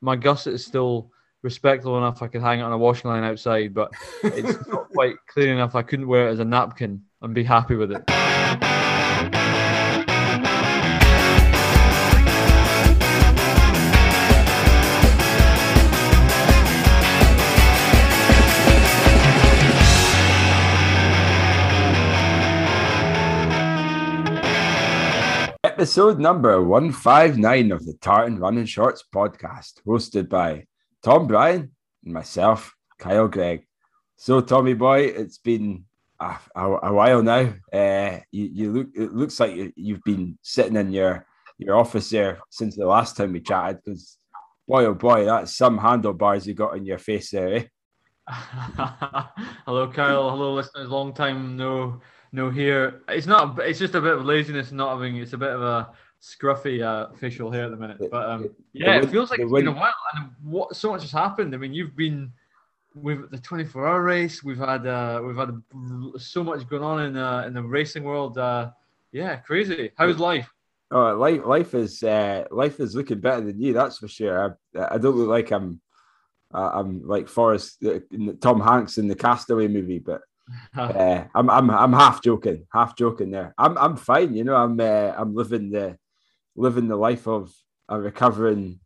my gusset is still respectable enough. I could hang it on a washing line outside, but it's not quite clean enough. I couldn't wear it as a napkin and be happy with it. Episode number 159 of the Tartan Running Shorts podcast, hosted by Tom Bryan and myself, Kyle Gregg. So, Tommy boy, it's been a, a, a while now. Uh, you, you, look, it looks like you, have been sitting in your, your office there since the last time we chatted because, boy, oh boy, that's some handlebars you got in your face there, eh? Hello, Kyle. Hello, listeners. Long time no no hair. It's not. It's just a bit of laziness not having. It's a bit of a scruffy uh, facial hair at the minute. But um, yeah, it feels like it's been a while. And what so much has happened. I mean, you've been with the 24 hour race. We've had uh, we've had so much going on in uh, in the racing world. Uh, yeah, crazy. How's life? Oh, life life is uh, life is looking better than you. That's for sure. I, I don't look like I'm uh, I'm like Forrest uh, Tom Hanks in the Castaway movie, but uh, I'm I'm I'm half joking, half joking there. I'm I'm fine, you know. I'm uh, I'm living the living the life of a recovering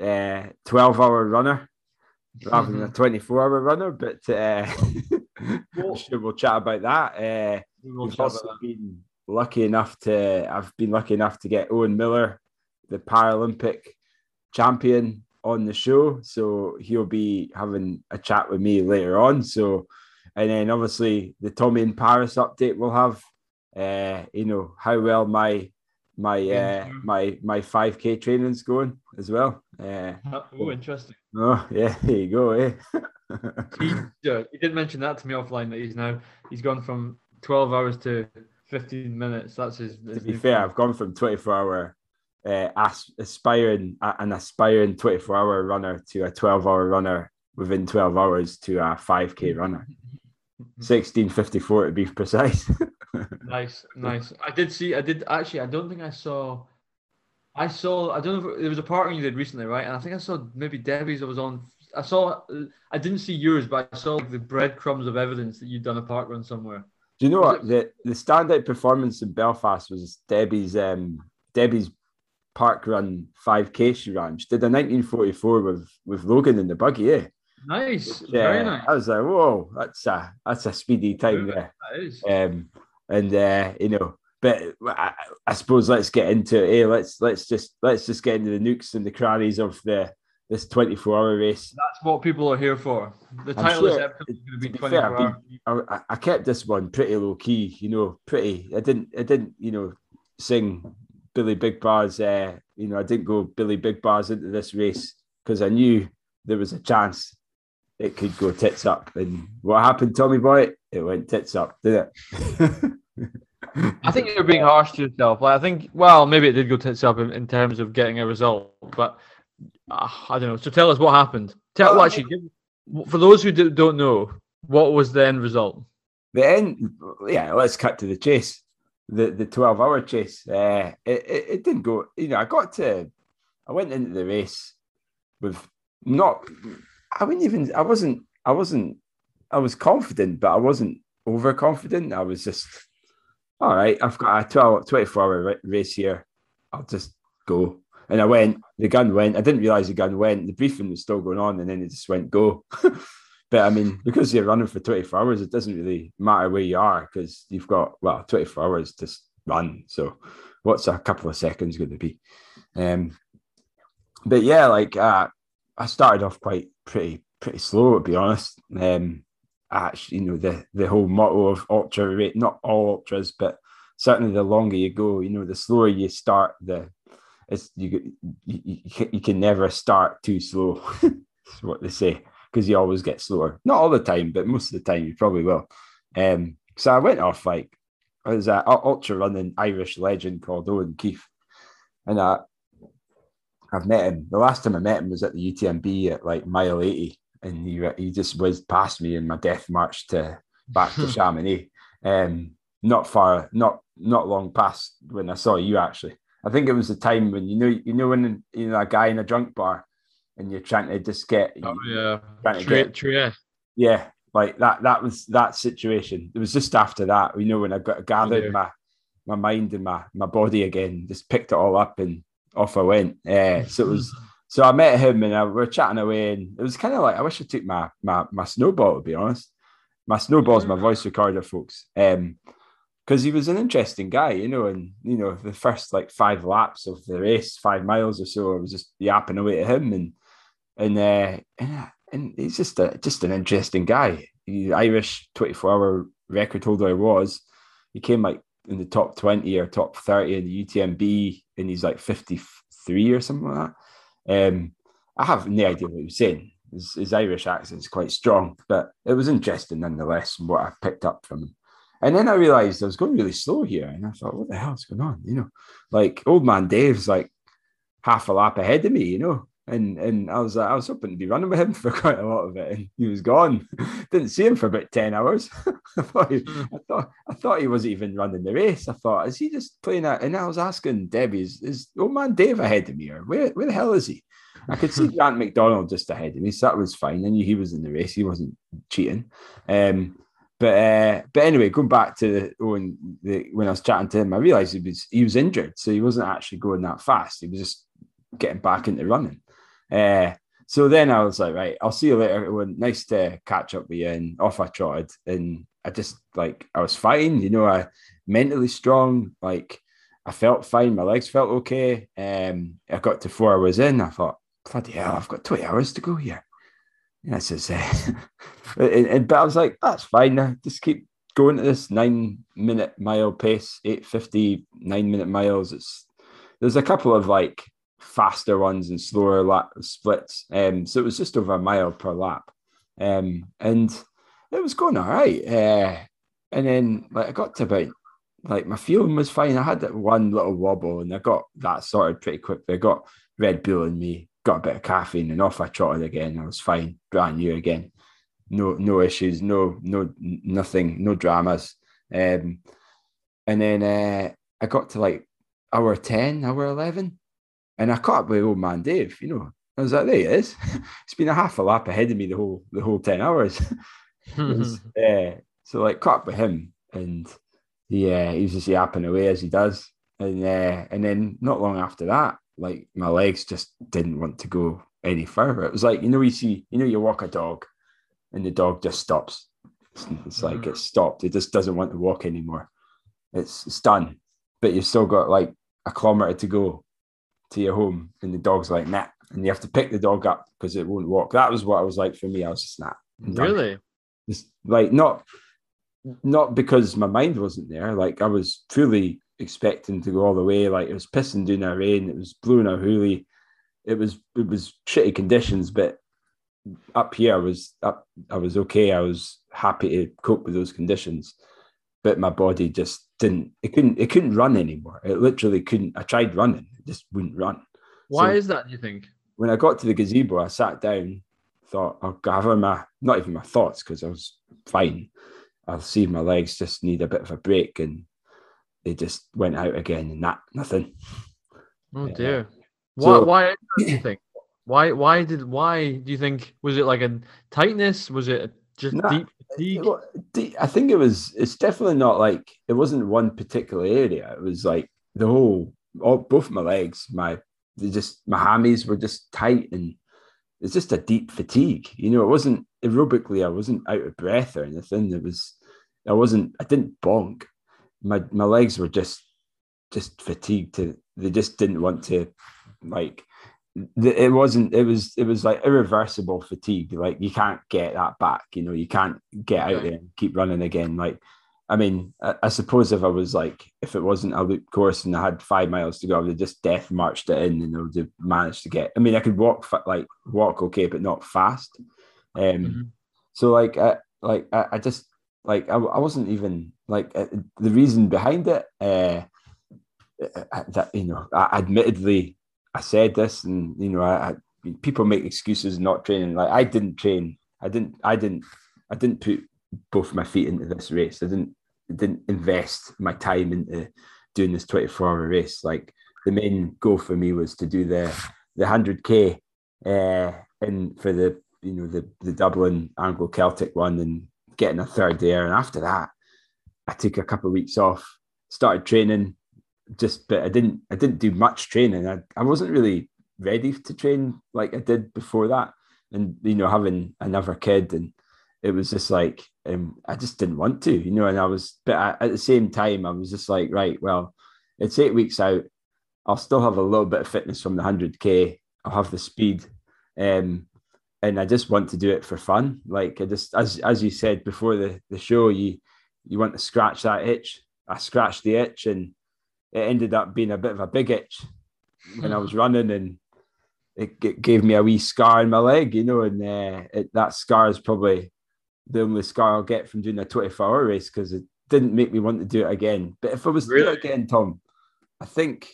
uh, twelve hour runner rather than a twenty four hour runner. But uh, sure we'll chat about that. Uh, we've also that. been lucky enough to I've been lucky enough to get Owen Miller, the Paralympic champion, on the show. So he'll be having a chat with me later on. So and then obviously the Tommy in Paris update will have, uh, you know, how well my my uh, my my 5k training's going as well. Uh, oh, interesting. Oh yeah, there you go. Eh? he, uh, he did mention that to me offline that he's now he's gone from 12 hours to 15 minutes. That's his. his to be fair, I've gone from 24 hour uh, aspiring an aspiring 24 hour runner to a 12 hour runner within 12 hours to a 5k runner 1654 to be precise. nice, nice. I did see. I did actually. I don't think I saw. I saw. I don't know. If, there was a party you did recently, right? And I think I saw maybe Debbie's. I was on. I saw. I didn't see yours, but I saw like, the breadcrumbs of evidence that you'd done a park run somewhere. Do you know was what it... the the standout performance in Belfast was Debbie's um Debbie's park run 5k she ran. She did a 1944 with with Logan in the buggy, yeah. Nice, yeah, very nice. I was like, whoa, that's a that's a speedy time there. That is. Um, and uh, you know, but I, I, suppose let's get into it. Hey, let's let's just let's just get into the nukes and the crannies of the this 24 hour race. That's what people are here for. The title sure, is going to be 24 fair, I, I, kept this one pretty low key, you know, pretty. I didn't, I didn't, you know, sing Billy Big Bars. Uh, you know, I didn't go Billy Big Bars into this race because I knew there was a chance it could go tits up. And what happened, Tommy Boy? It went tits up, did it? I think you're being harsh to yourself. Like I think, well, maybe it did go tits up in, in terms of getting a result, but uh, I don't know. So tell us what happened. Tell well, actually, give, for those who don't know, what was the end result? The end, yeah. Let's cut to the chase. The the twelve hour chase. Uh, it, it, it didn't go. You know, I got to. I went into the race with not I wouldn't even. I wasn't. I wasn't. I was confident, but I wasn't overconfident. I was just all right. I've got a 12, 24 hour race here. I'll just go. And I went. The gun went. I didn't realize the gun went. The briefing was still going on, and then it just went go. but I mean, because you're running for 24 hours, it doesn't really matter where you are because you've got well 24 hours to run. So, what's a couple of seconds going to be? Um, but yeah, like uh, I started off quite pretty pretty slow to be honest. Um, actually, you know the the whole motto of ultra rate, not all ultras, but certainly the longer you go, you know, the slower you start, the it's you you, you can never start too slow. That's what they say because you always get slower. Not all the time, but most of the time you probably will. Um, so I went off like was an ultra running Irish legend called Eoin Keith, and I I've met him. The last time I met him was at the UTMB at like mile 80, and he he just whizzed past me in my death march to back to Chamonix. Um, not far, not not long past when I saw you actually. I think it was the time when you know you know when you know a guy in a drunk bar and you're trying to just get. Oh yeah, trying to get, Yeah, like that. That was that situation. It was just after that, you know, when I got gathered oh, my my mind and my my body again, just picked it all up and off I went. Uh, so it was. So I met him and I, we were chatting away, and it was kind of like I wish I took my my my snowball to be honest. My snowball's my voice recorder, folks. Um, because he was an interesting guy, you know, and you know, the first like five laps of the race, five miles or so, I was just yapping away to him and and uh, and, and he's just a just an interesting guy. He, Irish 24 hour record holder I was. He came like in the top 20 or top 30 in the UTMB and he's like 53 or something like that. Um, I have no idea what he was saying. His, his Irish accent is quite strong, but it was interesting nonetheless what I picked up from him. And then I realized I was going really slow here. And I thought, what the hell's going on? You know, like old man Dave's like half a lap ahead of me, you know. And and I was I was hoping to be running with him for quite a lot of it. And he was gone. Didn't see him for about 10 hours. I, thought he, hmm. I thought I thought he wasn't even running the race. I thought, is he just playing that? And I was asking Debbie, is, is old man Dave ahead of me or where, where the hell is he? I could see Grant McDonald just ahead of me, so that was fine. I knew he was in the race; he wasn't cheating. Um, but uh, but anyway, going back to when the, when I was chatting to him, I realised he was he was injured, so he wasn't actually going that fast. He was just getting back into running. Uh, so then I was like, right, I'll see you later. It was nice to catch up with you, and off I trotted. And I just like I was fine, you know, I mentally strong. Like I felt fine, my legs felt okay. Um, I got to four hours in. I thought, bloody hell, I've got twenty hours to go here. And I says, uh, and, and, but I was like, that's fine. Now. Just keep going to this nine minute mile pace, 850, nine minute miles. It's there's a couple of like faster ones and slower lap splits. Um, so it was just over a mile per lap. Um, and it was going all right. Uh, and then like I got to about like my feeling was fine. I had that one little wobble and I got that sorted pretty quickly. I got Red Bull in me, got a bit of caffeine and off I trotted again. I was fine, brand new again. No, no issues, no, no, nothing, no dramas. Um, and then uh, I got to like hour 10, hour 11, and I caught up with old man Dave, you know. I was like, there he is. it's been a half a lap ahead of me the whole the whole 10 hours. was, uh, so like caught up with him and he uh, he was just yapping away as he does. And uh, and then not long after that, like my legs just didn't want to go any further. It was like you know you see you know you walk a dog, and the dog just stops. It's, it's like mm-hmm. it's stopped. It just doesn't want to walk anymore. It's, it's done, but you've still got like a kilometer to go to your home, and the dog's like nah, and you have to pick the dog up because it won't walk. That was what I was like for me. I was just nah. Really? Just like not not because my mind wasn't there. Like I was fully expecting to go all the way. Like it was pissing down a rain, it was blowing a hoolie, it was it was shitty conditions, but up here I was up I was okay. I was happy to cope with those conditions. But my body just didn't it couldn't it couldn't run anymore. It literally couldn't I tried running, it just wouldn't run. Why so is that, do you think? When I got to the gazebo, I sat down, thought I'll gather my not even my thoughts because I was fine. I'll see my legs just need a bit of a break and they just went out again and that nothing. Oh dear. Uh, why? So, why do you think? Why? Why did? Why do you think? Was it like a tightness? Was it just nah, deep fatigue? I think it was. It's definitely not like it wasn't one particular area. It was like the whole, all both my legs, my they just my hammies were just tight and it's just a deep fatigue. You know, it wasn't aerobically. I wasn't out of breath or anything. It was. I wasn't. I didn't bonk my my legs were just just fatigued to they just didn't want to like it wasn't it was it was like irreversible fatigue like you can't get that back you know you can't get out there and keep running again like i mean I, I, suppose if i was like if it wasn't a loop course and i had five miles to go i would have just death marched it in and i would have managed to get i mean i could walk like walk okay but not fast um mm-hmm. so like i like I, I just like I, I wasn't even like uh, the reason behind it. Uh, uh, uh, that you know, I, admittedly, I said this, and you know, I, I, people make excuses not training. Like I didn't train. I didn't. I didn't. I didn't put both my feet into this race. I didn't. didn't invest my time into doing this twenty four hour race. Like the main goal for me was to do the the hundred k uh, and for the you know the the Dublin Anglo Celtic one, and getting a third there. And after that, I took a couple of weeks off, started training, just but I didn't I didn't do much training. I, I wasn't really ready to train like I did before that. And you know, having another kid and it was just like um, I just didn't want to, you know, and I was but I, at the same time I was just like, right, well, it's eight weeks out. I'll still have a little bit of fitness from the 100k. I'll have the speed. Um, and I just want to do it for fun. Like I just, as as you said before the the show, you you want to scratch that itch. I scratched the itch, and it ended up being a bit of a big itch when I was running, and it, it gave me a wee scar in my leg, you know. And uh, it, that scar is probably the only scar I'll get from doing a 24 hour race because it didn't make me want to do it again. But if I was really? to do it again, Tom, I think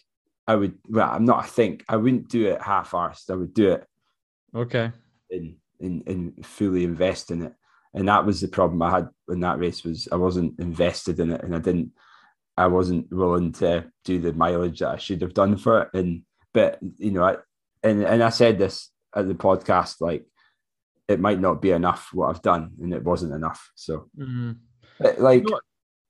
I would. Well, I'm not. I think I wouldn't do it half-arsed. I would do it. Okay and, and, and fully invest in it. And that was the problem I had in that race was I wasn't invested in it and I didn't I wasn't willing to do the mileage that I should have done for it. And but you know, I and and I said this at the podcast, like it might not be enough what I've done, and it wasn't enough. So, mm-hmm. like,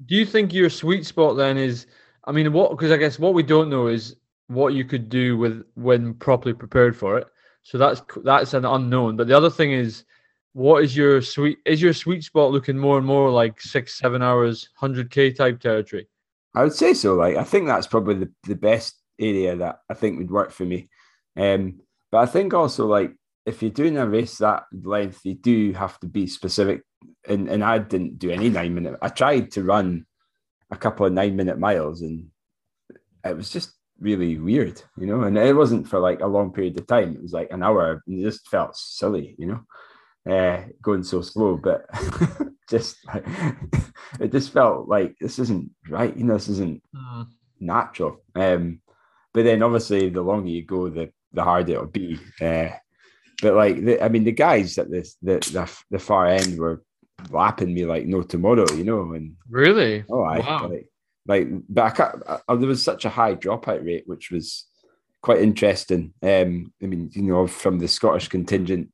do you think your sweet spot then is? I mean, what? Because I guess what we don't know is what you could do with when properly prepared for it. So that's that's an unknown. But the other thing is, what is your sweet is your sweet spot looking more and more like six seven hours, hundred k type territory? I would say so. Like I think that's probably the, the best area that I think would work for me. Um, but I think also like if you're doing a race that length, you do have to be specific. And and I didn't do any nine minute. I tried to run a couple of nine minute miles, and it was just really weird, you know. And it wasn't for like a long period of time. It was like an hour, and it just felt silly, you know, uh, going so slow. But just like, it just felt like this isn't right, you know. This isn't mm. natural. Um, but then obviously, the longer you go, the the harder it'll be. Uh, but like, the, I mean, the guys at this the, the the far end were lapping me like no tomorrow, you know. And really, oh, I wow. like like, but I, I, there was such a high dropout rate, which was quite interesting. Um, I mean, you know, from the Scottish contingent,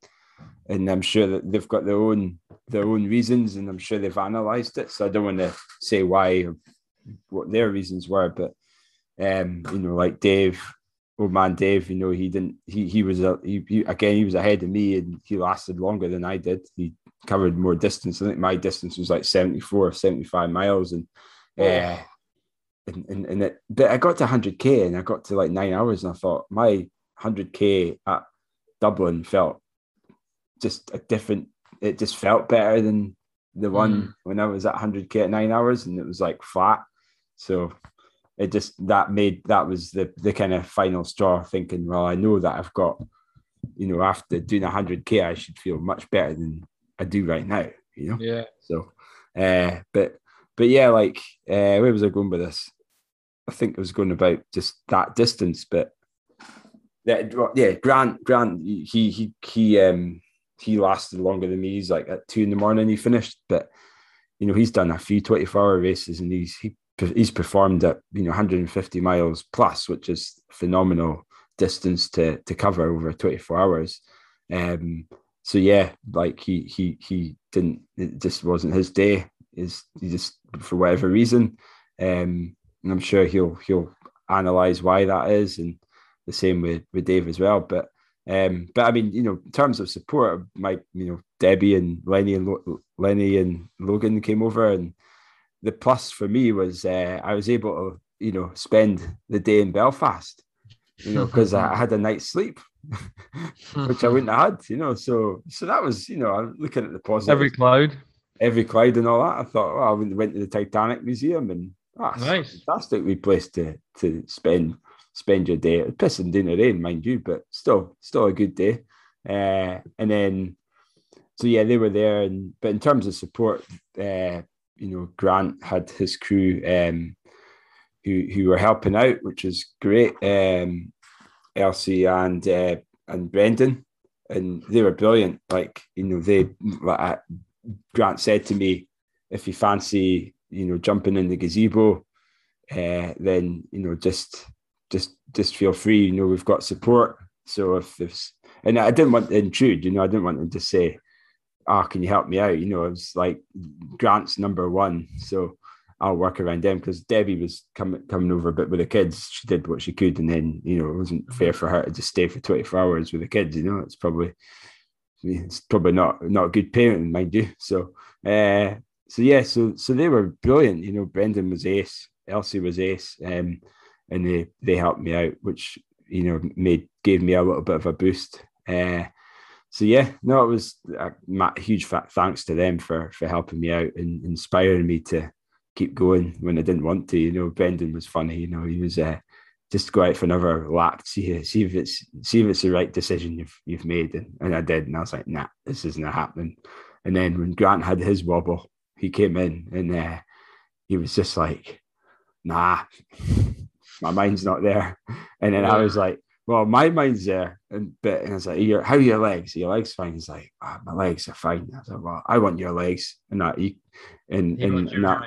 and I'm sure that they've got their own their own reasons, and I'm sure they've analysed it. So I don't want to say why or what their reasons were, but um, you know, like Dave, old man Dave, you know, he didn't. He he was a he, he again. He was ahead of me, and he lasted longer than I did. He covered more distance. I think my distance was like 74, 75 miles, and. Oh. Uh, and, and, and it, but I got to 100k and I got to like nine hours and I thought my 100k at Dublin felt just a different. It just felt better than the one mm. when I was at 100k at nine hours and it was like flat. So it just that made that was the the kind of final straw. Thinking, well, I know that I've got, you know, after doing 100k, I should feel much better than I do right now. You know. Yeah. So, uh, but but yeah, like uh, where was I going with this? I think it was going about just that distance, but yeah, yeah. Grant, Grant, he he he um he lasted longer than me. He's like at two in the morning he finished, but you know he's done a few twenty four hour races and he's he he's performed at you know 150 miles plus, which is phenomenal distance to to cover over 24 hours. Um, so yeah, like he he he didn't. It just wasn't his day. Is he just for whatever reason? Um, and I'm sure he'll he'll analyze why that is, and the same with with Dave as well. But um, but I mean, you know, in terms of support, my you know Debbie and Lenny and Lo- Lenny and Logan came over, and the plus for me was uh, I was able to you know spend the day in Belfast, you know, because I had a night's sleep. which I wouldn't have had, you know. So, so that was, you know, I'm looking at the positive. Every cloud, every cloud, and all that. I thought, well, I went to the Titanic Museum, and that's nice. fantastic place to to spend spend your day. Pissing down the rain, mind you, but still still a good day. Uh, and then so yeah, they were there. And but in terms of support, uh, you know, Grant had his crew um, who who were helping out, which is great. Um, Elsie and uh, and Brendan, and they were brilliant. Like you know, they like, Grant said to me, if you fancy you know, jumping in the gazebo, uh, then you know, just just just feel free. You know, we've got support. So if there's and I didn't want to intrude. You know, I didn't want them to say, "Ah, oh, can you help me out?" You know, it was like Grant's number one, so I'll work around them because Debbie was coming coming over a bit with the kids. She did what she could, and then you know it wasn't mm-hmm. fair for her to just stay for twenty four hours with the kids. You know, it's probably it's probably not not a good parent, mind you. So, uh, so yeah, so so they were brilliant. You know, Brendan was ace, Elsie was ace, um, and they they helped me out, which you know made gave me a little bit of a boost. Uh, so yeah, no, it was a huge thanks to them for for helping me out and inspiring me to keep going when I didn't want to. You know, Brendan was funny. You know, he was uh, just go out for another lap, see see if it's see if it's the right decision you've you've made, and, and I did, and I was like, nah, this isn't happening. And then when Grant had his wobble, he came in and uh, he was just like, nah, my mind's not there. And then yeah. I was like, well, my mind's there. And but and I was like, your how are your legs? Are your legs fine? He's like, oh, my legs are fine. I was like, well, I want your legs. And that you and, and, and that,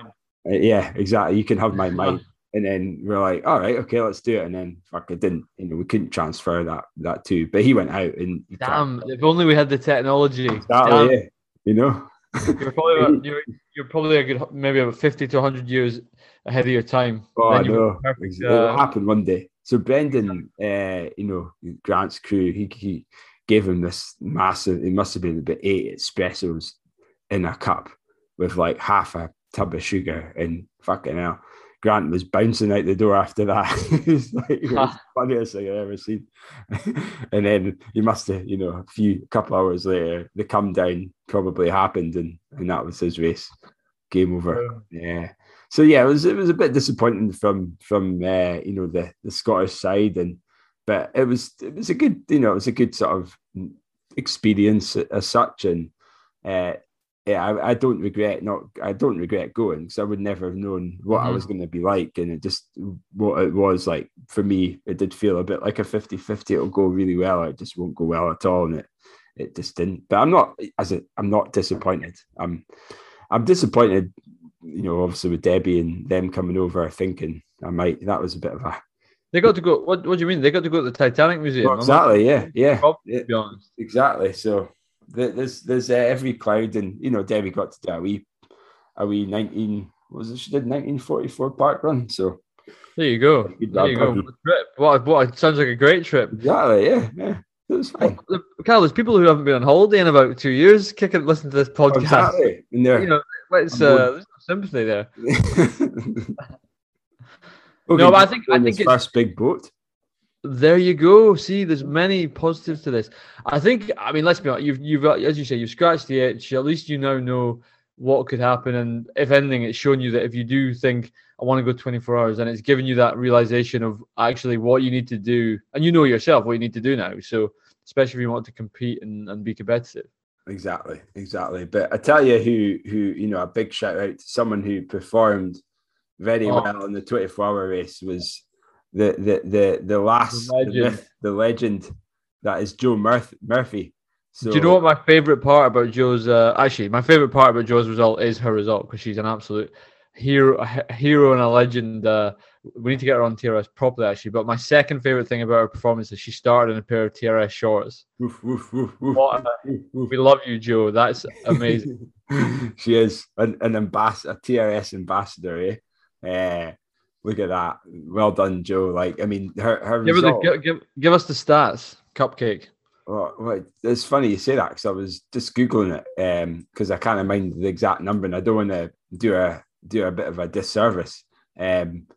uh, yeah, exactly. You can have my mind. And then we're like, all right, okay, let's do it. And then fuck, it didn't. You know, we couldn't transfer that that too. But he went out and damn. If only we had the technology. Exactly. Yeah. You know. You're probably about, you're, you're probably a good maybe about fifty to hundred years ahead of your time. Oh, I know. Perfect, uh, It'll happen one day. So Brendan, uh, you know, Grant's crew, he, he gave him this massive. It must have been about eight espressos in a cup with like half a tub of sugar and fucking hell. Grant was bouncing out the door after that. it's like it was the funniest thing I've ever seen. and then he must have, you know, a few couple hours later, the come down probably happened, and and that was his race. Game over. Yeah. So yeah, it was it was a bit disappointing from from uh, you know the the Scottish side, and but it was it was a good you know it was a good sort of experience as such, and uh, yeah, I, I, don't regret not. I don't regret going because I would never have known what mm-hmm. I was mm-hmm. going to be like, and it just what it was like for me. It did feel a bit like a 50-50. It'll go really well, or it just won't go well at all, and it it just didn't. But I'm not as I'm not disappointed. I'm I'm disappointed, you know, obviously with Debbie and them coming over, thinking I might. That was a bit of a. They got to go. What What do you mean? They got to go to the Titanic Museum. Well, exactly. Yeah. Yeah. yeah. To be honest. Exactly. So there's there's uh, every cloud, and you know Debbie got to do a wee a wee nineteen was it? She did nineteen forty four park run. So there you go. There you go. Trip. What what sounds like a great trip. Exactly. Yeah. Yeah. It was fine. Well, Carl, there's people who haven't been on holiday in about two years, kicking listen to this podcast. Exactly. You know, let's uh, there's no sympathy there. okay, no, but I think I think it's first big boat. There you go. See, there's many positives to this. I think. I mean, let's be honest. You've, you've, as you say, you've scratched the itch. At least you now know what could happen, and if anything, it's shown you that if you do think I want to go 24 hours, and it's given you that realization of actually what you need to do, and you know yourself what you need to do now. So, especially if you want to compete and, and be competitive. Exactly, exactly. But I tell you, who who you know, a big shout out to someone who performed very oh. well in the 24 hour race was the the the the last the legend, the, myth, the legend that is Jo Murphy. Murphy. So, Do you know what my favorite part about Jo's? Uh, actually, my favorite part about Jo's result is her result because she's an absolute hero, a hero and a legend. Uh, we need to get her on TRS properly, actually. But my second favorite thing about her performance is she started in a pair of TRS shorts. Oof, oof, oof, we love you, Jo. That's amazing. she is an, an ambassador, a TRS ambassador, eh? Uh, look at that. Well done, Jo. Like, I mean, her, her give, result, the, give, give us the stats, cupcake. Well, well, it's funny you say that because I was just googling it because um, I can't mind the exact number and I don't want to do a do a bit of a disservice. Um,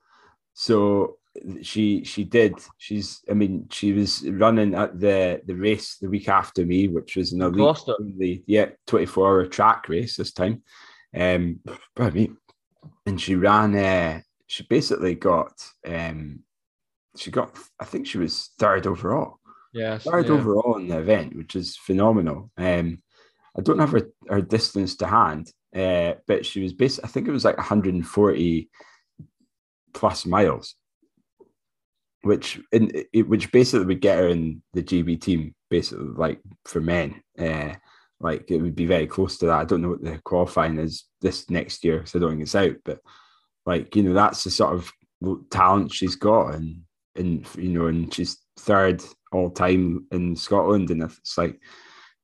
so she she did. She's I mean she was running at the the race the week after me, which was an elite, the yeah twenty four hour track race this time. Um, pardon me, and she ran. Uh, she basically got um, she got I think she was third overall. Yeah, third yeah. overall in the event, which is phenomenal. Um, I don't have her, her distance to hand, uh, but she was based. I think it was like 140 plus miles, which in it, which basically would get her in the GB team, basically like for men. Uh, like it would be very close to that. I don't know what the qualifying is this next year, so I don't think it's out, but like you know that's the sort of talent she's got and and you know and she's third all time in Scotland, and it's like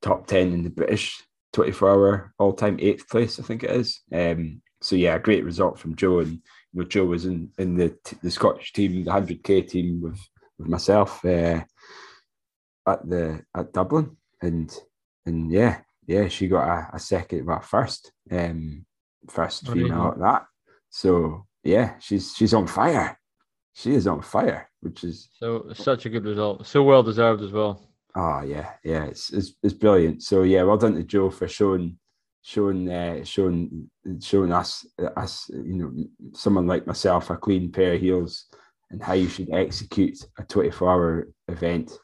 top ten in the British 24 hour all time eighth place, I think it is. Um, so yeah, great result from Jo, and you know Jo was in in the the Scottish team, the 100k team with with myself uh, at the at Dublin, and and yeah, yeah, she got a, a second, well, first, um, first female at that. So yeah, she's she's on fire. She is on fire, which is so such a good result. So well deserved as well. Oh yeah, yeah, it's it's, it's brilliant. So yeah, well done to Jo for showing showing uh, showing showing us us you know someone like myself a clean pair of heels and how you should execute a 24 hour event.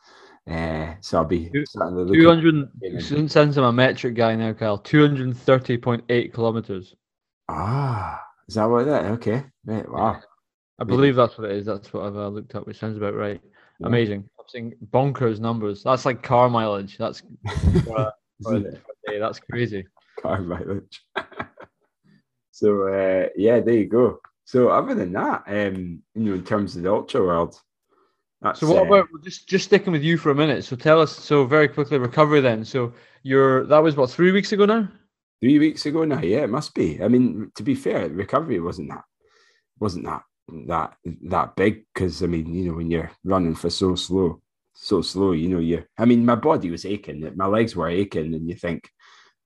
Uh, so I'll be 200 since I'm a metric guy now, Kyle. 230.8 kilometers. Ah, is that what that? Okay, right, wow. I believe that's what it is. That's what I've uh, looked up, which sounds about right. Yeah. Amazing. I'm seeing bonkers numbers. That's like car mileage. That's for, for, for That's crazy. Car mileage. so uh, yeah, there you go. So other than that, um, you know, in terms of the ultra world, so what uh, about just just sticking with you for a minute? So tell us. So very quickly, recovery then. So you're that was what three weeks ago now. Three weeks ago now, yeah, it must be. I mean, to be fair, recovery wasn't that wasn't that that that big because I mean, you know, when you're running for so slow, so slow, you know, you. I mean, my body was aching, my legs were aching, and you think,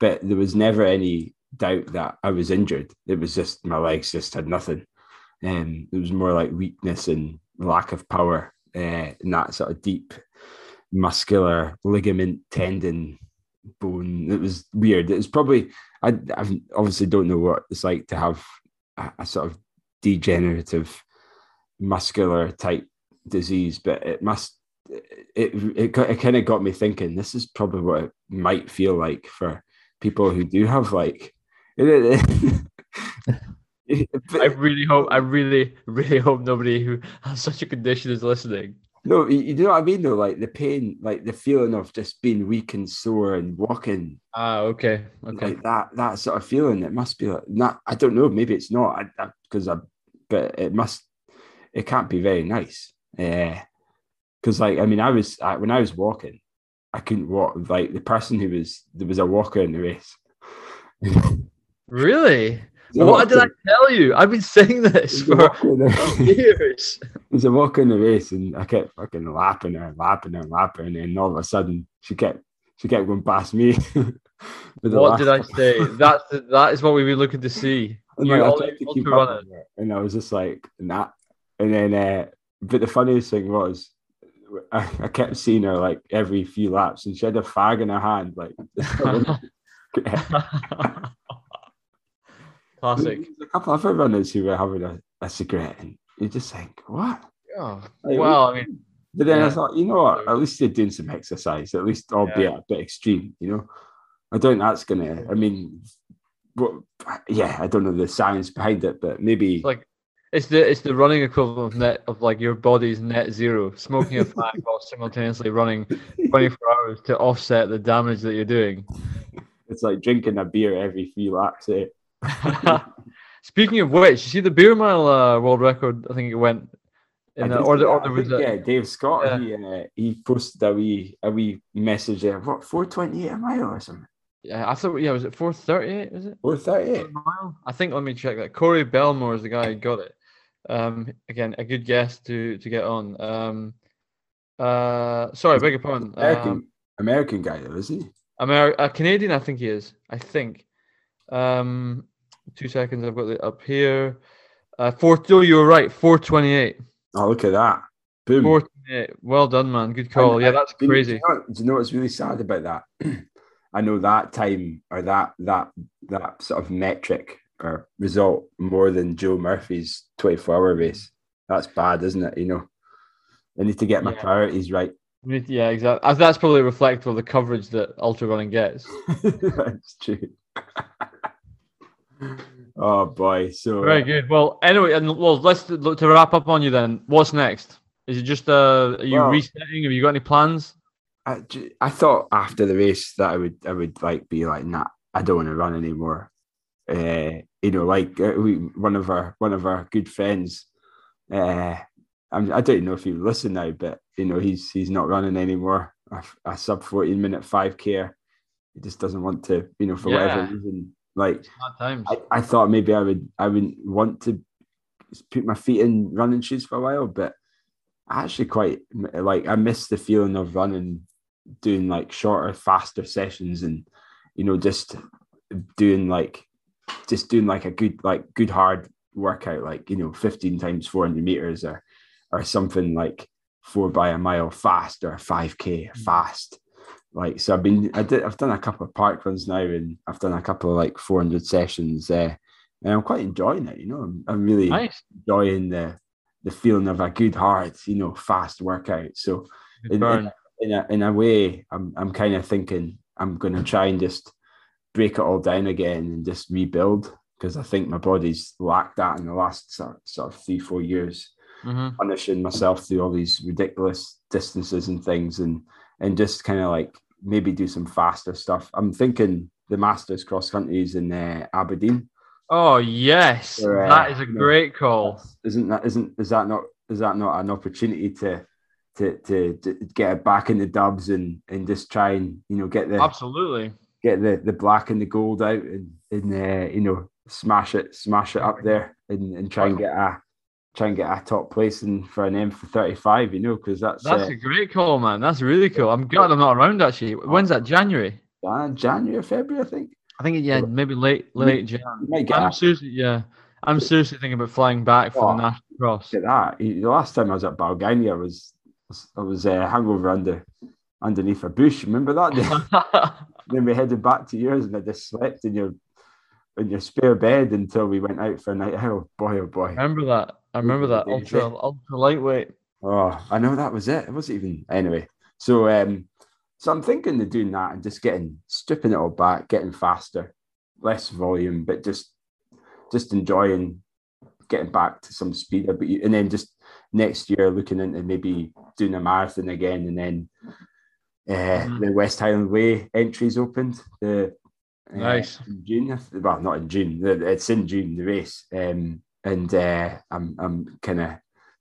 but there was never any doubt that I was injured. It was just my legs just had nothing um, it was more like weakness and lack of power uh, and that sort of deep muscular ligament tendon bone. It was weird. It was probably I, I obviously don't know what it's like to have a, a sort of degenerative muscular type disease, but it must it it, it kind of got me thinking. This is probably what it might feel like for people who do have like. I really hope. I really, really hope nobody who has such a condition is listening. No, you know what I mean though. Like the pain, like the feeling of just being weak and sore and walking. Ah, okay, okay. Like that, that sort of feeling. It must be like not. I don't know. Maybe it's not. Because I, I, but it must. It can't be very nice. Yeah. Because like I mean, I was I, when I was walking, I couldn't walk. Like the person who was there was a walker in the race. really? what did I tell you? I've been saying this for years. There's a walk in the race, and I kept fucking lapping her, lapping her, lapping, and all of a sudden she kept she kept going past me. what did I say? That's that is what we were looking to see. And you like, I tried to keep up and I was just like, nah. And then, uh, but the funniest thing was, I, I kept seeing her like every few laps, and she had a fag in her hand, like. Classic. There's a couple of other runners who were having a, a cigarette, and you just think, what? Yeah. Like, well, I mean, but then yeah. I thought, you know what? At least they're doing some exercise, at least, albeit yeah. a bit extreme. You know, I don't. That's gonna. I mean, but yeah, I don't know the science behind it, but maybe like it's the it's the running equivalent of net of like your body's net zero, smoking a fag while simultaneously running 24 hours to offset the damage that you're doing. It's like drinking a beer every few laps. Eh? Speaking of which, you see the beer mile uh, world record? I think it went in the, or, the, or there was yeah, Dave Scott. Yeah. He uh, he posted a wee a wee message there. What four twenty eight a mile or something? Yeah, I thought yeah, was it four thirty eight? Is it four thirty eight? I think. Let me check that. Corey Bellemore is the guy who got it. Um, again, a good guess to to get on. Um, uh, sorry, beg your pardon. American, um, American guy though, isn't he? Amer- a Canadian, I think he is. I think. Um, two seconds. I've got it up here. Uh, four. Oh, you were right. Four twenty-eight. Oh, look at that! Boom. Four twenty-eight. Well done, man. Good call. And, yeah, that's do crazy. You know, do you know what's really sad about that? I know that time or that that that sort of metric or result more than Jo Murphy's twenty-four hour race. That's bad, isn't it? You know, I need to get my yeah. priorities right. Yeah, exactly. That's probably reflective of the coverage that ultra running gets. That's true. oh boy, so very good. Well, anyway, and well, let's look to wrap up on you then. What's next? Is it just uh, are you well, resetting? Have you got any plans? I, I thought after the race that I would I would like be like nah I don't want to run anymore. Uh, you know, like uh, we one of our one of our good friends, uh, I'm, I do not know if you listen now, but you know he's he's not running anymore. A, a sub 14 minute 5k. He just doesn't want to, you know, for yeah. whatever reason. Like I, I thought maybe I would I wouldn't want to put my feet in running shoes for a while, but I actually quite like I miss the feeling of running, doing like shorter, faster sessions, and you know just doing like just doing like a good like good hard workout, like you know, 15 times 400 meters or or something like four by a mile fast or 5k mm. fast. Like so, I've been I did I've done a couple of park runs now, and I've done a couple of like 400 sessions. Uh, and I'm quite enjoying it. You know, I'm, I'm really nice. enjoying the the feeling of a good hard, you know, fast workout. So in, in, in, a, in a way, I'm I'm kind of thinking I'm going to try and just break it all down again and just rebuild because I think my body's lacked that in the last sort, sort of three, four years, mm-hmm. punishing myself through all these ridiculous distances and things, and and just kind of like maybe do some faster stuff. I'm thinking the Masters cross countries in uh, Aberdeen. Oh yes, uh, that is a great know, call. Isn't that isn't is that not is that not an opportunity to to to, to get it back in the dubs and and just try and you know get the absolutely get the the black and the gold out and and uh, you know smash it, smash it up there, and, and try and get a try and get a top place in for an M for thirty five. You know, because that's that's uh, a great call, man. That's really cool. I'm glad I'm not around actually. When's that? January. Uh, January, February, I think. I think yeah, maybe late late January. I'm seriously, yeah, I'm seriously thinking about flying back for oh, the national cross. Look at that. The last time I was at Balgownie, I was I was uh, hangover under underneath a bush. Remember that day? then we headed back to yours, and I just slept in your in your spare bed until we went out for a night out. Boy, oh boy. Remember that. I remember that. Ultra ultra lightweight. Oh, I know that was it. It wasn't even anyway. So um so I'm thinking of doing that and just getting stripping it all back, getting faster, less volume, but just just enjoying getting back to some speed. But and then just next year looking into maybe doing a marathon again, and then uh, mm-hmm. the West Highland Way entries opened. The Nice. Uh, in June, well, not in June. It's in June the race, um, and uh, I'm I'm kind of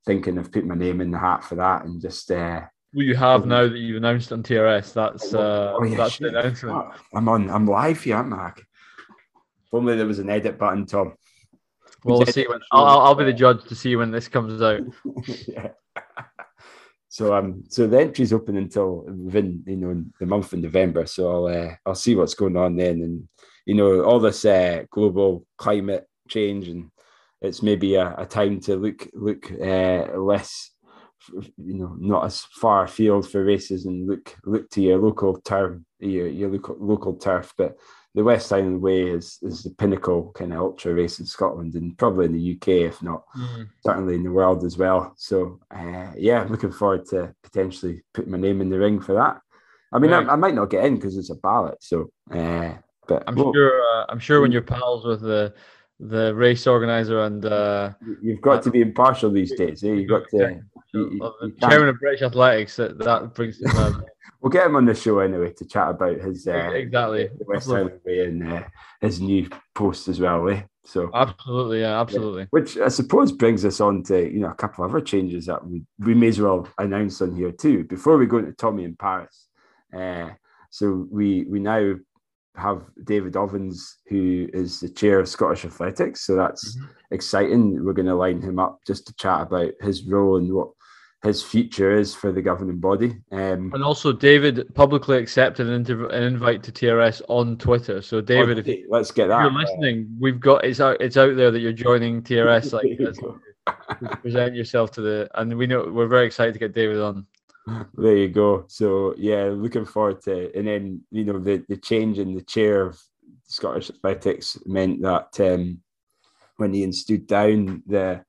thinking of putting my name in the hat for that and just. Uh, well, you have now that you've announced on TRS. That's uh, oh, yeah, that's the announcement. Oh, I'm on. I'm live here, Mark. If only there was an edit button, Tom. Well, we'll see when I'll, I'll be the judge to see when this comes out. yeah. So um, so the entry's open until within you know the month of November. So I'll uh, I'll see what's going on then, and you know all this uh, global climate change, and it's maybe a, a time to look look uh, less, you know, not as far afield for races, and look look to your local turf, your your local local turf, but the West Highland Way is is the pinnacle kind of ultra race in Scotland and probably in the UK, if not mm. certainly in the world as well. So uh, yeah, looking forward to potentially putting my name in the ring for that. I mean, right. I, I, might not get in because it's a ballot. So, uh, but I'm well, sure. Uh, I'm sure when you're pals with the the race organizer and uh, you've got to be impartial these days. Eh? You've got to. You, you, chairman of British Athletics. That, that brings. To we'll get him on the show anyway to chat about his uh, exactly the West Highland Way and uh, his new post as well. Eh? So absolutely, yeah, absolutely. Which I suppose brings us on to you know a couple of other changes that we, we may as well announce on here too before we go into Tommy in Paris. Uh, so we we now have David Ovens, who is the chair of Scottish Athletics. So that's mm-hmm. exciting. We're going to line him up just to chat about his role and what his future is for the governing body. Um, and also, David publicly accepted an, inter- an invite to TRS on Twitter. So, David, if you, let's get that. you're listening, we've got it's out it's out there that you're joining TRS. Like, present yourself to the, and we know we're very excited to get David on. There you go. So yeah, looking forward to it. And then you know the the change in the chair of Scottish Athletics meant that um, when Ian stood down, the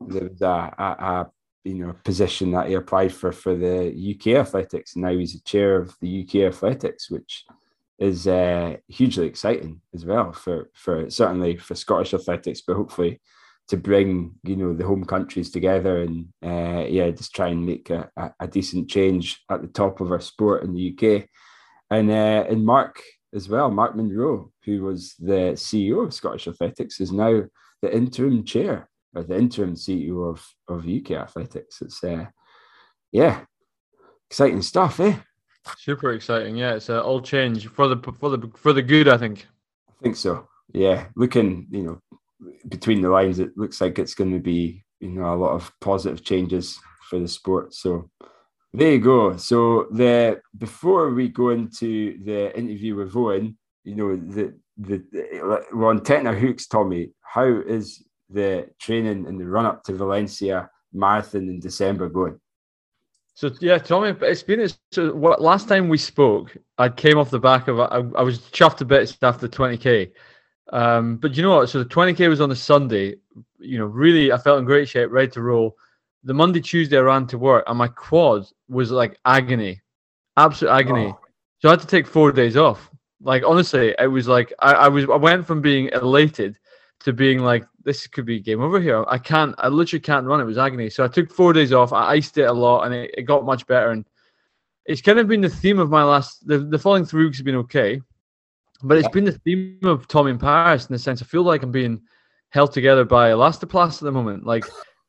there was a, a, you know position that he applied for for the UK athletics. And now he's the chair of the UK athletics, which is uh, hugely exciting as well for for certainly for Scottish athletics, but hopefully to bring you know the home countries together and uh, yeah, just try and make a, a, a, decent change at the top of our sport in the UK. And uh, and Mark as well, Mark Munro, who was the CEO of Scottish Athletics, is now the interim chair or the interim CEO of of UK Athletics. It's uh, yeah, exciting stuff, eh? Super exciting, yeah. It's uh, all change for the for the for the good, I think. I think so. Yeah, looking, you know, between the lines, it looks like it's going to be, you know, a lot of positive changes for the sport. So there you go. So the before we go into the interview with Owen, you know, the the, the we're on hooks, Tommy. How is the training and the run up to Valencia marathon in December going? So yeah, Tommy, it's been so. What last time we spoke, I came off the back of I, I was chuffed a bit after twenty k, um, but you know what? So the twenty k was on a Sunday. You know, really, I felt in great shape, ready to roll. The Monday, Tuesday, I ran to work, and my quad was like agony, absolute agony. Oh. So I had to take four days off. Like honestly, it was like I, I was I went from being elated to being like this could be game over here. I can't. I literally can't run. It was agony. So I took four days off. I iced it a lot, and it, it got much better. And it's kind of been the theme of my last. The, the following three weeks have been okay, but it's been the theme of Tom in Paris in the sense I feel like I'm being held together by elastoplast at the moment. Like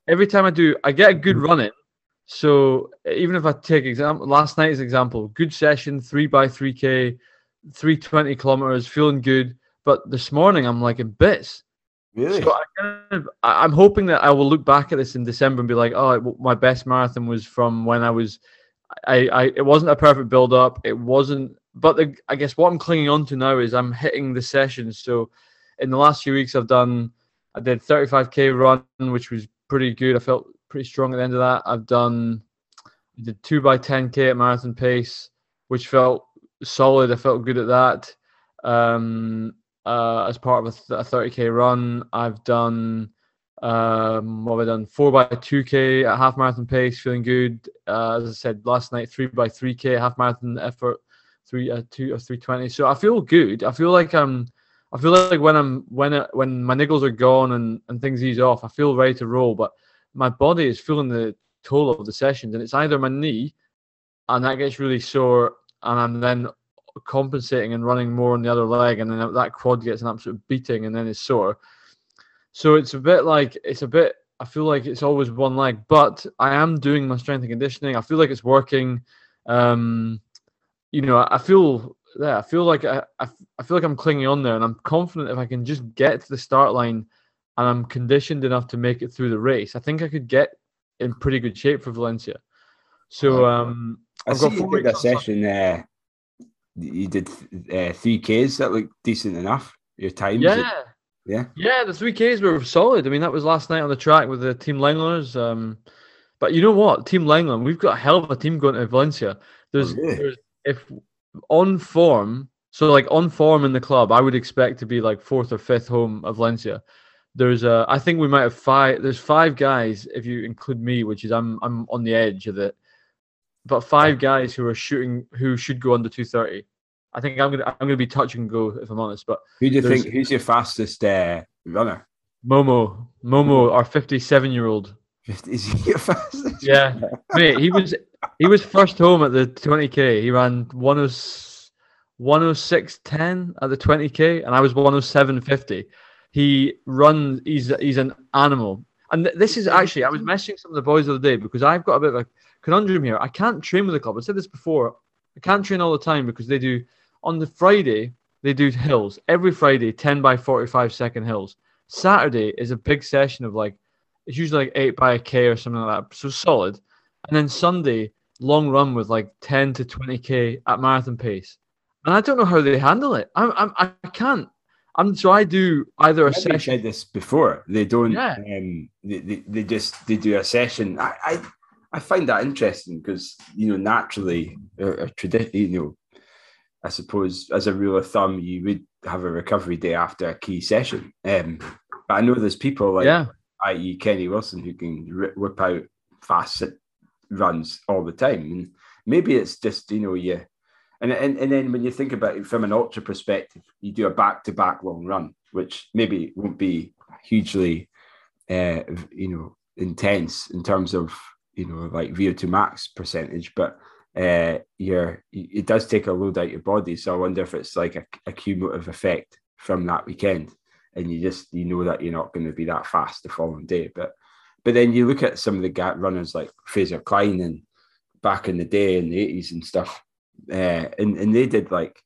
every time I do, I get a good mm-hmm. run in. So even if I take example last night's example, good session, three by three k, three twenty kilometers, feeling good. But this morning I'm like in bits. Really? So I kind of, I'm hoping that I will look back at this in December and be like, oh, my best marathon was from when I was, I, I it wasn't a perfect build up. It wasn't, but the, I guess what I'm clinging on to now is I'm hitting the sessions. So in the last few weeks, I've done, I did 35k run, which was pretty good. I felt pretty strong at the end of that. I've done, I did two by 10k at marathon pace, which felt solid. I felt good at that. Um, uh, as part of a, 30k run. I've done um, what have I done? Four by two k at half marathon pace, feeling good. Uh, as I said last night, three by three k half marathon effort, three uh, two or three twenty. So I feel good. I feel like I'm. I feel like when I'm when it, when my niggles are gone and and things ease off, I feel ready to roll. But my body is feeling the toll of the sessions, and it's either my knee, and that gets really sore, and I'm then compensating and running more on the other leg, and then that quad gets an absolute beating, and then it's sore. So it's a bit like it's a bit. I feel like it's always one leg, but I am doing my strength and conditioning. I feel like it's working. Um, you know, I feel yeah, I feel like I, I, I feel like I'm clinging on there, and I'm confident if I can just get to the start line, and I'm conditioned enough to make it through the race. I think I could get in pretty good shape for Valencia. So um, I I've got four you did a session there you did uh, three Ks that looked decent enough. Your times, yeah, yeah, yeah. The three Ks were solid. I mean, that was last night on the track with the Team Lengleners. Um, but you know what, Team Lenglen, we've got a hell of a team going to Valencia. There's, oh, there's if on form, so like on form in the club, I would expect to be like fourth or fifth home of Valencia. There's a, I think we might have five. There's five guys if you include me, which is I'm I'm on the edge of it but five guys who are shooting who should go under 230. I think I'm gonna I'm gonna be touch and go if I'm honest. But who do you think who's your fastest uh, runner? Momo, Momo, our 57 year old. Is he your fastest? Yeah, mate. He was he was first home at the 20k. He ran 106.10 at the 20k, and I was 107.50. He runs. He's he's an animal. And this is actually, I was messaging some of the boys the other day because I've got a bit of a conundrum here. I can't train with the club. I said this before. I can't train all the time because they do on the Friday they do hills every Friday, ten by forty-five second hills. Saturday is a big session of like it's usually like eight by a k or something like that, so solid. And then Sunday long run with like ten to twenty k at marathon pace. And I don't know how they handle it. I'm, I'm I can't. I'm so I do either a session. said this before. They don't. Yeah. Um, they, they, they just they do a session. I, I I find that interesting because you know naturally, a, a tradition, you know, I suppose as a rule of thumb, you would have a recovery day after a key session. Um, but I know there's people like, yeah. i.e., Kenny Wilson, who can whip out fast runs all the time. And maybe it's just you know you, and and and then when you think about it from an ultra perspective, you do a back to back long run, which maybe won't be hugely, uh, you know, intense in terms of you know, like VO2 max percentage, but uh, you're, it does take a load out your body. So I wonder if it's like a, a cumulative effect from that weekend. and you just you know that you're not going to be that fast the following day. But but then you look at some of the gap runners like Fraser Clyne and back in the day in the eighties and stuff, uh, and and they did like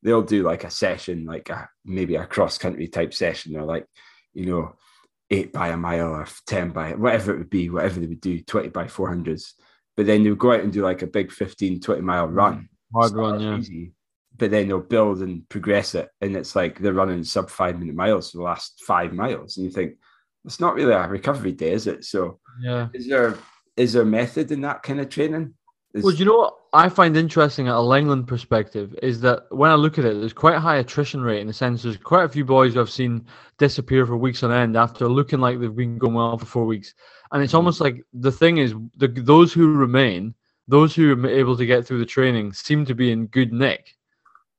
they'll do like a session, like a maybe a cross country type session, or like you know eight by a mile or ten by whatever it would be, whatever they would do, twenty by four hundreds. But then they'll go out and do like a big 15, 20 mile run. Hard run, yeah. Easy but then they'll build and progress it. And it's like they're running sub five minute miles for the last five miles. And you think, it's not really a recovery day, is it? So yeah. Is there is there method in that kind of training? Is... Well, you know what I find interesting at a Lenglen perspective is that when I look at it, there's quite a high attrition rate in the sense there's quite a few boys who I've seen disappear for weeks on end after looking like they've been going well for four weeks. And it's mm-hmm. almost like the thing is the those who remain, those who are able to get through the training seem to be in good nick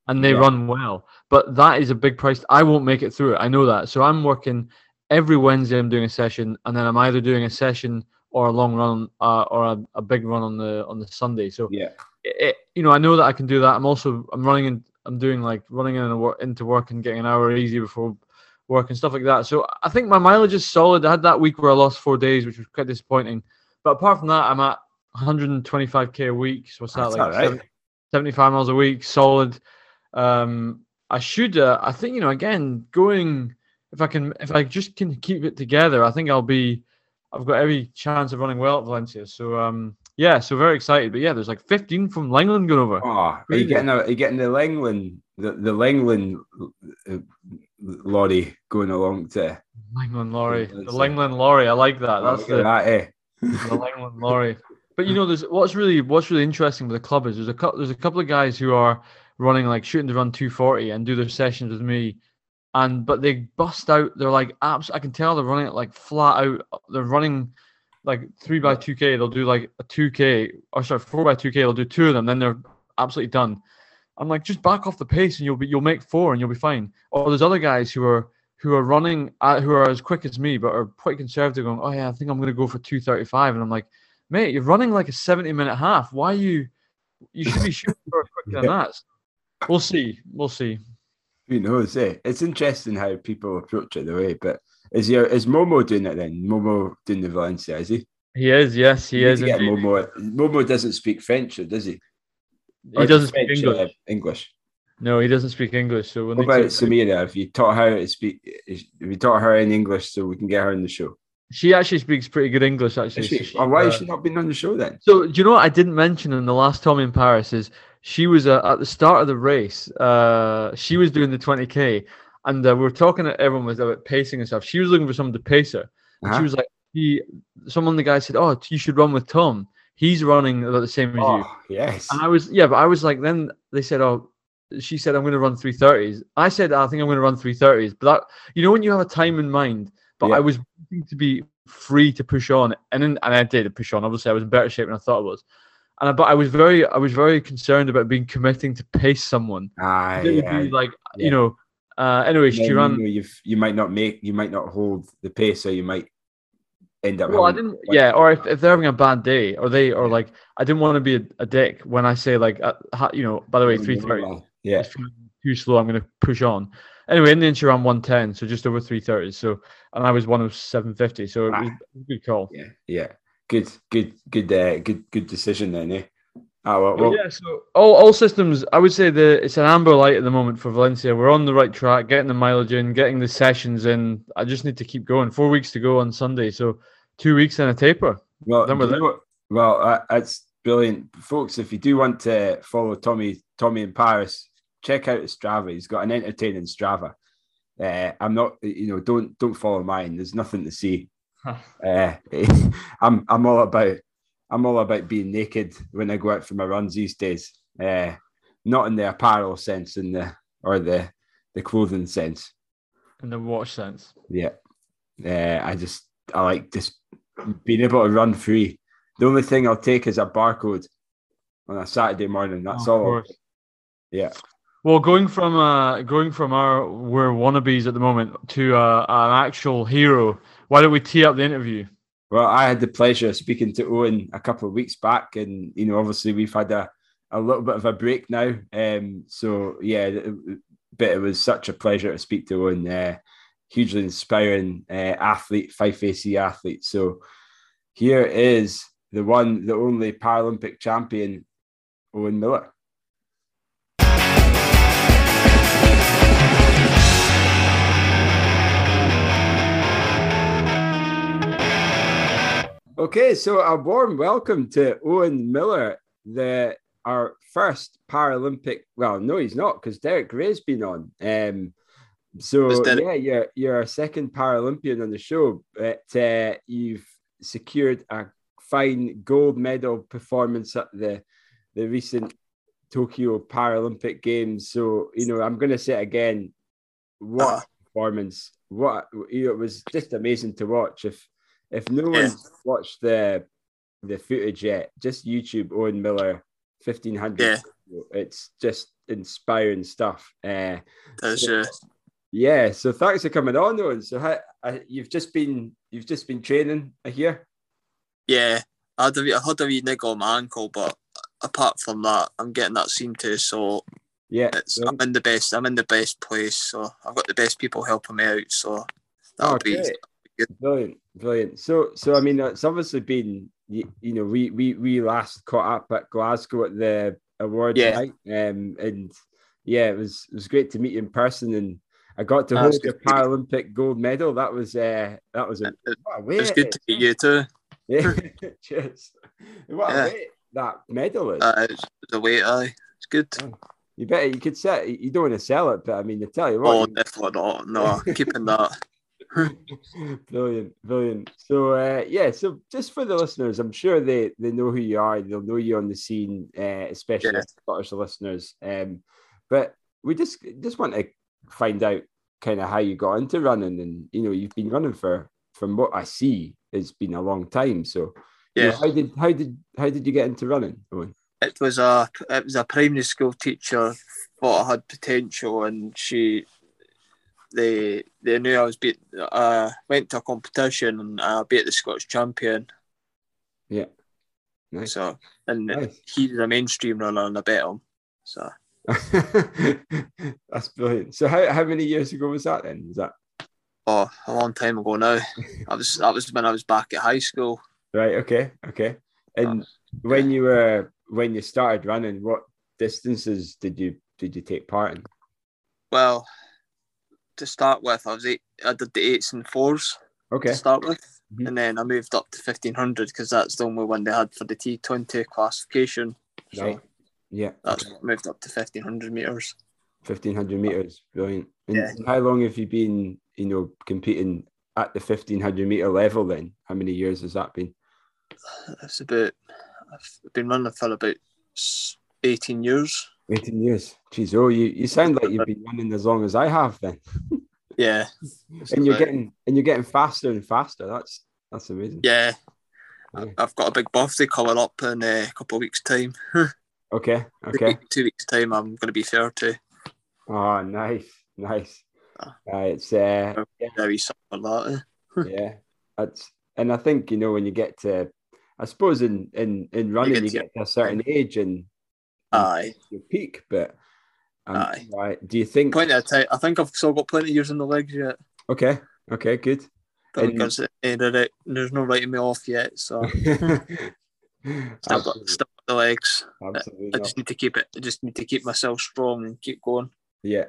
and they yeah. run well. But that is a big price. I won't make it through it. I know that. So I'm working every Wednesday. I'm doing a session, and then I'm either doing a session or a long run uh, or a, a, big run on the on the Sunday. So yeah, it, you know I know that I can do that. I'm also I'm running in. I'm doing like running in work, into work and getting an hour easy before work and stuff like that. So I think my mileage is solid. I had that week where I lost four days, which was quite disappointing. But apart from that, I'm at 125k a week. So what's that That's like? Right. 70, 75 miles a week, solid. Um, I should. Uh, I think you know. Again, going if I can, if I just can keep it together, I think I'll be. I've got every chance of running well at Valencia. So um, yeah, so very excited. But yeah, there's like 15 from Lenglen going over. Oh, are you getting a, are you getting the Lenglen the the Lenglen uh, lorry going along to Lenglen lorry, the Lenglen lorry. I like that. That's oh, the that, eh? the Lenglen lorry. But you know, there's what's really what's really interesting with the club is there's a couple there's a couple of guys who are running like shooting to run 240 and do their sessions with me. And but they bust out. They're like apps. I can tell they're running it like flat out. They're running like three by two k. They'll do like a two k or sorry four by two k. They'll do two of them. Then they're absolutely done. I'm like just back off the pace and you'll be you'll make four and you'll be fine. Or there's other guys who are who are running at, who are as quick as me but are quite conservative, going, oh yeah, I think I'm going to go for two thirty five. And I'm like, mate, you're running like a seventy minute half. Why you? You should be shooting for quicker than that. We'll see. We'll see. Who knows? Eh? It's interesting how people approach it the way. But is your is Momo doing it then? Momo doing the Valencia, is he? He is. Yes, he is. Momo. Momo doesn't speak French, or does he? He or doesn't speak English. Uh, English. No, he doesn't speak English. So when what about Samira? Have you taught her to speak? Have you taught her in English so we can get her in the show? She actually speaks pretty good English. Actually, she, so she, why uh, has she not been on the show then? So do you know what I didn't mention in the last Tommy in Paris is she was uh, at the start of the race. Uh, she was doing the 20k, and uh, we were talking to everyone was about pacing and stuff. She was looking for someone to pace her. Uh-huh. She was like, he, someone the guy said, "Oh, you should run with Tom. He's running about the same as oh, you." Yes. And I was, yeah, but I was like, then they said, "Oh." She said, "I'm going to run 330s." I said, "I think I'm going to run 330s." But that, you know, when you have a time in mind, but yeah. I was to be free to push on, and then, and I did push on. Obviously, I was in better shape than I thought I was. And I, but I was very, I was very concerned about being committing to pace someone. Ah, it yeah, would be like, yeah. you know. Uh, anyway, yeah. You, you might not make, you might not hold the pace, so you might end up. Well, I didn't. Yeah, or if, if they're having a bad day, or they, or like, I didn't want to be a, a dick when I say like, uh, you know. By the way, three thirty. Yeah. Too slow. I'm going to push on. Anyway, in the ran one ten, so just over three thirty. So, and I was one of seven fifty. So ah. it was a good call. Yeah, yeah good, good, good, uh, good, good decision then, eh? Oh, well, well. yeah, so all, all systems, I would say the it's an amber light at the moment for Valencia. We're on the right track, getting the mileage in, getting the sessions in. I just need to keep going. Four weeks to go on Sunday, so two weeks and a taper. Well, then we're well, uh, that's brilliant, folks. If you do want to follow Tommy, Tommy in Paris, check out his Strava. He's got an entertaining Strava. Uh, I'm not, you know, don't don't follow mine. There's nothing to see uh, I'm I'm all about I'm all about being naked when I go out for my runs these days. Uh, not in the apparel sense, in the or the the clothing sense. In the watch sense. Yeah. Uh, I just I like just being able to run free. The only thing I'll take is a barcode on a Saturday morning. That's oh, all. Yeah. Well, going from uh, going from our we're wannabes at the moment to uh, an actual hero why don't we tee up the interview? Well, I had the pleasure of speaking to Owen a couple of weeks back, and you know, obviously we've had a, a little bit of a break now. Um, so yeah, but it was such a pleasure to speak to Owen. Uh, hugely inspiring uh, athlete, Fife AC athlete. So here is the one, the only Paralympic champion, Owen Miller. Okay, so a warm welcome to Owen Miller, the our first Paralympic. Well, no, he's not because Derek Gray's been on. Um, so yeah, you're you're a second Paralympian on the show, but uh, you've secured a fine gold medal performance at the the recent Tokyo Paralympic Games. So you know, I'm going to say it again. What uh, performance! What you know, it was just amazing to watch. If if no yeah. one's watched the the footage yet, just YouTube Owen Miller fifteen hundred. Yeah. It's just inspiring stuff. Uh, That's so, yeah. So thanks for coming on, Owen. So how, uh, you've just been you've just been training here. Yeah, I had a wee, I had a wee niggle on my ankle, but apart from that, I'm getting that seen to. So yeah, I'm in the best. I'm in the best place. So I've got the best people helping me out. So that'll oh, be. Brilliant, brilliant. So, so I mean, it's obviously been you, you know we we we last caught up at Glasgow at the awards yeah. night, um, and yeah, it was it was great to meet you in person, and I got to hold the Paralympic gold medal. That was uh, that was a, it, it was good to meet you too. Yeah, cheers. What yeah. a weight that medal is. Uh, it's the weight, aye. It's good. Oh. You better you could sell. You don't want to sell it, but I mean, to tell you what. Oh, definitely not. No, keeping that. brilliant, brilliant. So uh, yeah, so just for the listeners, I'm sure they they know who you are. They'll know you on the scene, uh, especially yeah. Scottish listeners. Um, but we just just want to find out kind of how you got into running, and you know, you've been running for from what I see, it's been a long time. So yeah, you know, how did how did how did you get into running? Owen? It was a it was a primary school teacher thought I had potential, and she they they knew I was beat. Uh, went to a competition and I beat the Scottish champion. Yeah, nice. So and nice. he's a mainstream runner, and I bet him. So that's brilliant. So how how many years ago was that then? Was that? Oh, a long time ago now. I was that was when I was back at high school. Right. Okay. Okay. And uh, when you were when you started running, what distances did you did you take part in? Well, to start with, I was eight. I did the eights and fours. Okay. To start with, mm-hmm. and then I moved up to fifteen hundred because that's the only one they had for the T twenty classification. Right. So yeah. That's okay. moved up to fifteen hundred meters. Fifteen hundred meters, brilliant. And yeah. how long have you been, you know, competing at the fifteen hundred meter level? Then, how many years has that been? It's about. I've been running for about eighteen years. 18 years. Geez, oh, you, you sound like you've been running as long as I have then. yeah. and you're getting and you're getting faster and faster. That's that's amazing. Yeah. yeah. I've got a big birthday coming up in a couple of weeks' time. okay. Okay. Two weeks' time I'm gonna be 30. Oh nice, nice. Uh, it's uh yeah. very something like that. yeah. That's and I think, you know, when you get to I suppose in in, in running you get, you get to a certain age and Aye. Your peak, but um, Aye. Right. Do you think? Plenty of time. I think I've still got plenty of years in the legs yet. Okay. Okay. Good. And... Because there's no writing me off yet, so still got still got the legs. Absolutely I just need to keep it. I just need to keep myself strong and keep going. Yeah.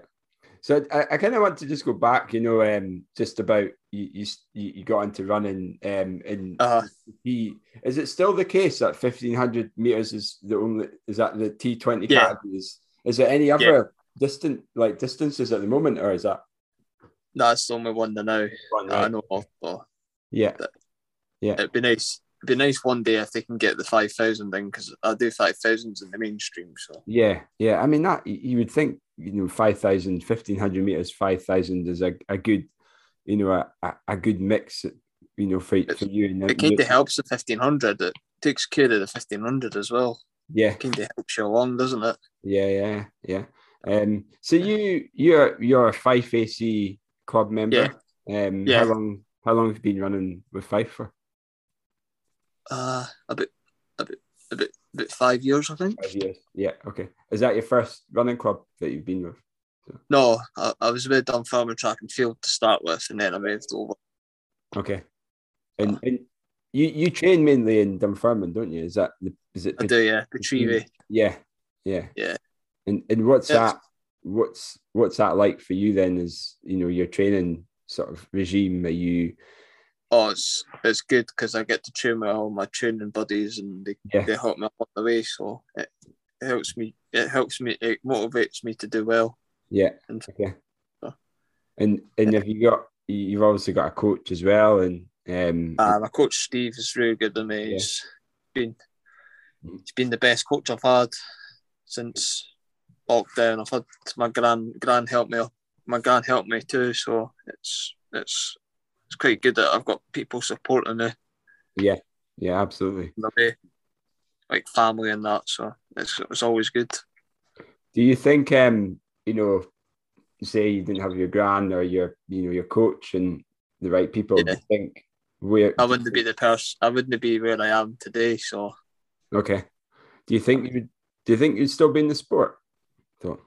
So I, I kind of want to just go back, you know, um, just about you you, you got into running, um, and uh-huh. he is it still the case that fifteen hundred meters is the only is that the T twenty yeah. categories? Is there any other yeah. distant like distances at the moment, or is that? That's the only one to now one, right. I know of. But yeah, yeah, it'd be nice. It'd be nice one day if they can get the five thousand thing because I do five thousands in the mainstream. So yeah, yeah. I mean that you would think you know 5,000, 1,500 meters, 5,000 is a, a good, you know, a, a good mix, you know, for, for you. And it kind of helps the 1,500. It takes care of the 1,500 as well. Yeah. It kind of helps you along, doesn't it? Yeah, yeah, yeah. Um, so you you're you're a Fife AC club member. Yeah. Um, yeah. How long how long have you been running with Fife for? Uh, a bit, a bit, a bit about five years, I think. Five years. Yeah. Okay. Is that your first running club that you've been with? So. No, I, I was with Dunfermline track and field to start with, and then I moved over. Okay, and, uh, and you you train mainly in Dunfermline, don't you? Is that the is it? I do, yeah. Pitreavie. Yeah, yeah, yeah. And and what's yeah. that? What's what's that like for you then? Is you know your training sort of regime? Are you? Oh, it's it's good because I get to train with all my training buddies, and they, yeah. they help me on the way. So it, it helps me. It helps me. It motivates me to do well. Yeah. And, okay. So, and and have you got? You've obviously got a coach as well, and um, uh, my coach Steve is really good with me. Yeah. He's been he's been the best coach I've had since lockdown. I've had my grand grand help me my grand help me too. So it's it's it's quite good that I've got people supporting me. Yeah, yeah, absolutely. Like family and that. So it's it's always good. Do you think um you know say you didn't have your grand or your you know your coach and the right people? Yeah. Do you think where I wouldn't be the person. I wouldn't be where I am today. So, okay. Do you think you would? Do you think you'd still be in the sport? So.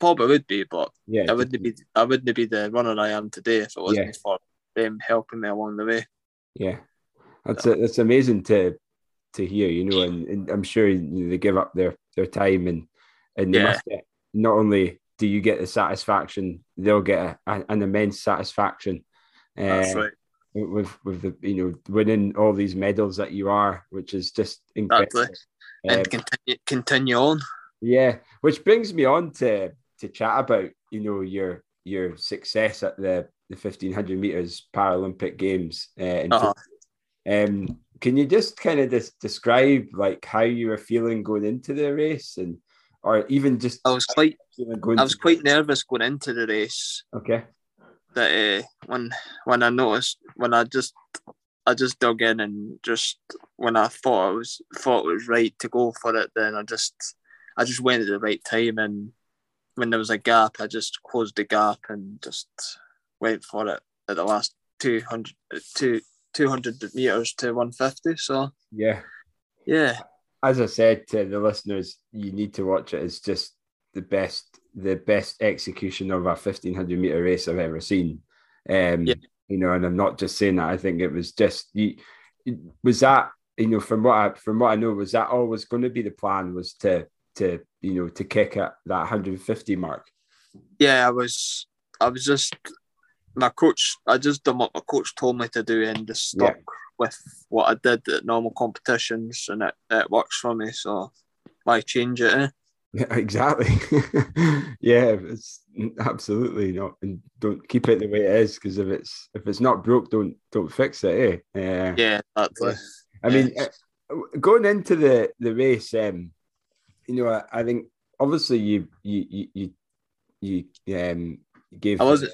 Probably would be, but yeah, I wouldn't be. I wouldn't be the runner I am today if it wasn't yeah. for them helping me along the way. Yeah, that's so. a, that's amazing to to hear. You know, and, and I'm sure you know, they give up their their time and and they yeah. must get not only do you get the satisfaction, they'll get a, an immense satisfaction. That's uh, right with with the you know winning all these medals that you are, which is just incredible. Exactly. And um, continue continue on. Yeah, which brings me on to to chat about you know your your success at the the fifteen hundred meters Paralympic Games. Uh, uh-huh. Um, can you just kind of describe like how you were feeling going into the race and or even just I was quite I was quite nervous going into the race. Okay that uh, when when I noticed when I just I just dug in and just when I thought I was thought it was right to go for it, then I just I just went at the right time and when there was a gap, I just closed the gap and just went for it at the last 200, 200 meters to 150. So yeah, yeah. As I said to the listeners, you need to watch it. It's just the best the best execution of a 1500 meter race I've ever seen. Um, yeah. You know, and I'm not just saying that. I think it was just you. Was that you know from what I from what I know was that always going to be the plan was to to you know to kick at that 150 mark. Yeah, I was. I was just my coach. I just done what my coach told me to do and just stuck yeah. with what I did at normal competitions, and it, it works for me. So why change it? Eh? Yeah, exactly. yeah, it's absolutely not, and don't keep it the way it is because if it's if it's not broke, don't don't fix it. Eh? Uh, yeah, exactly. I mean, uh, going into the the race, um, you know, I, I think obviously you you you you, you um gave. I wasn't.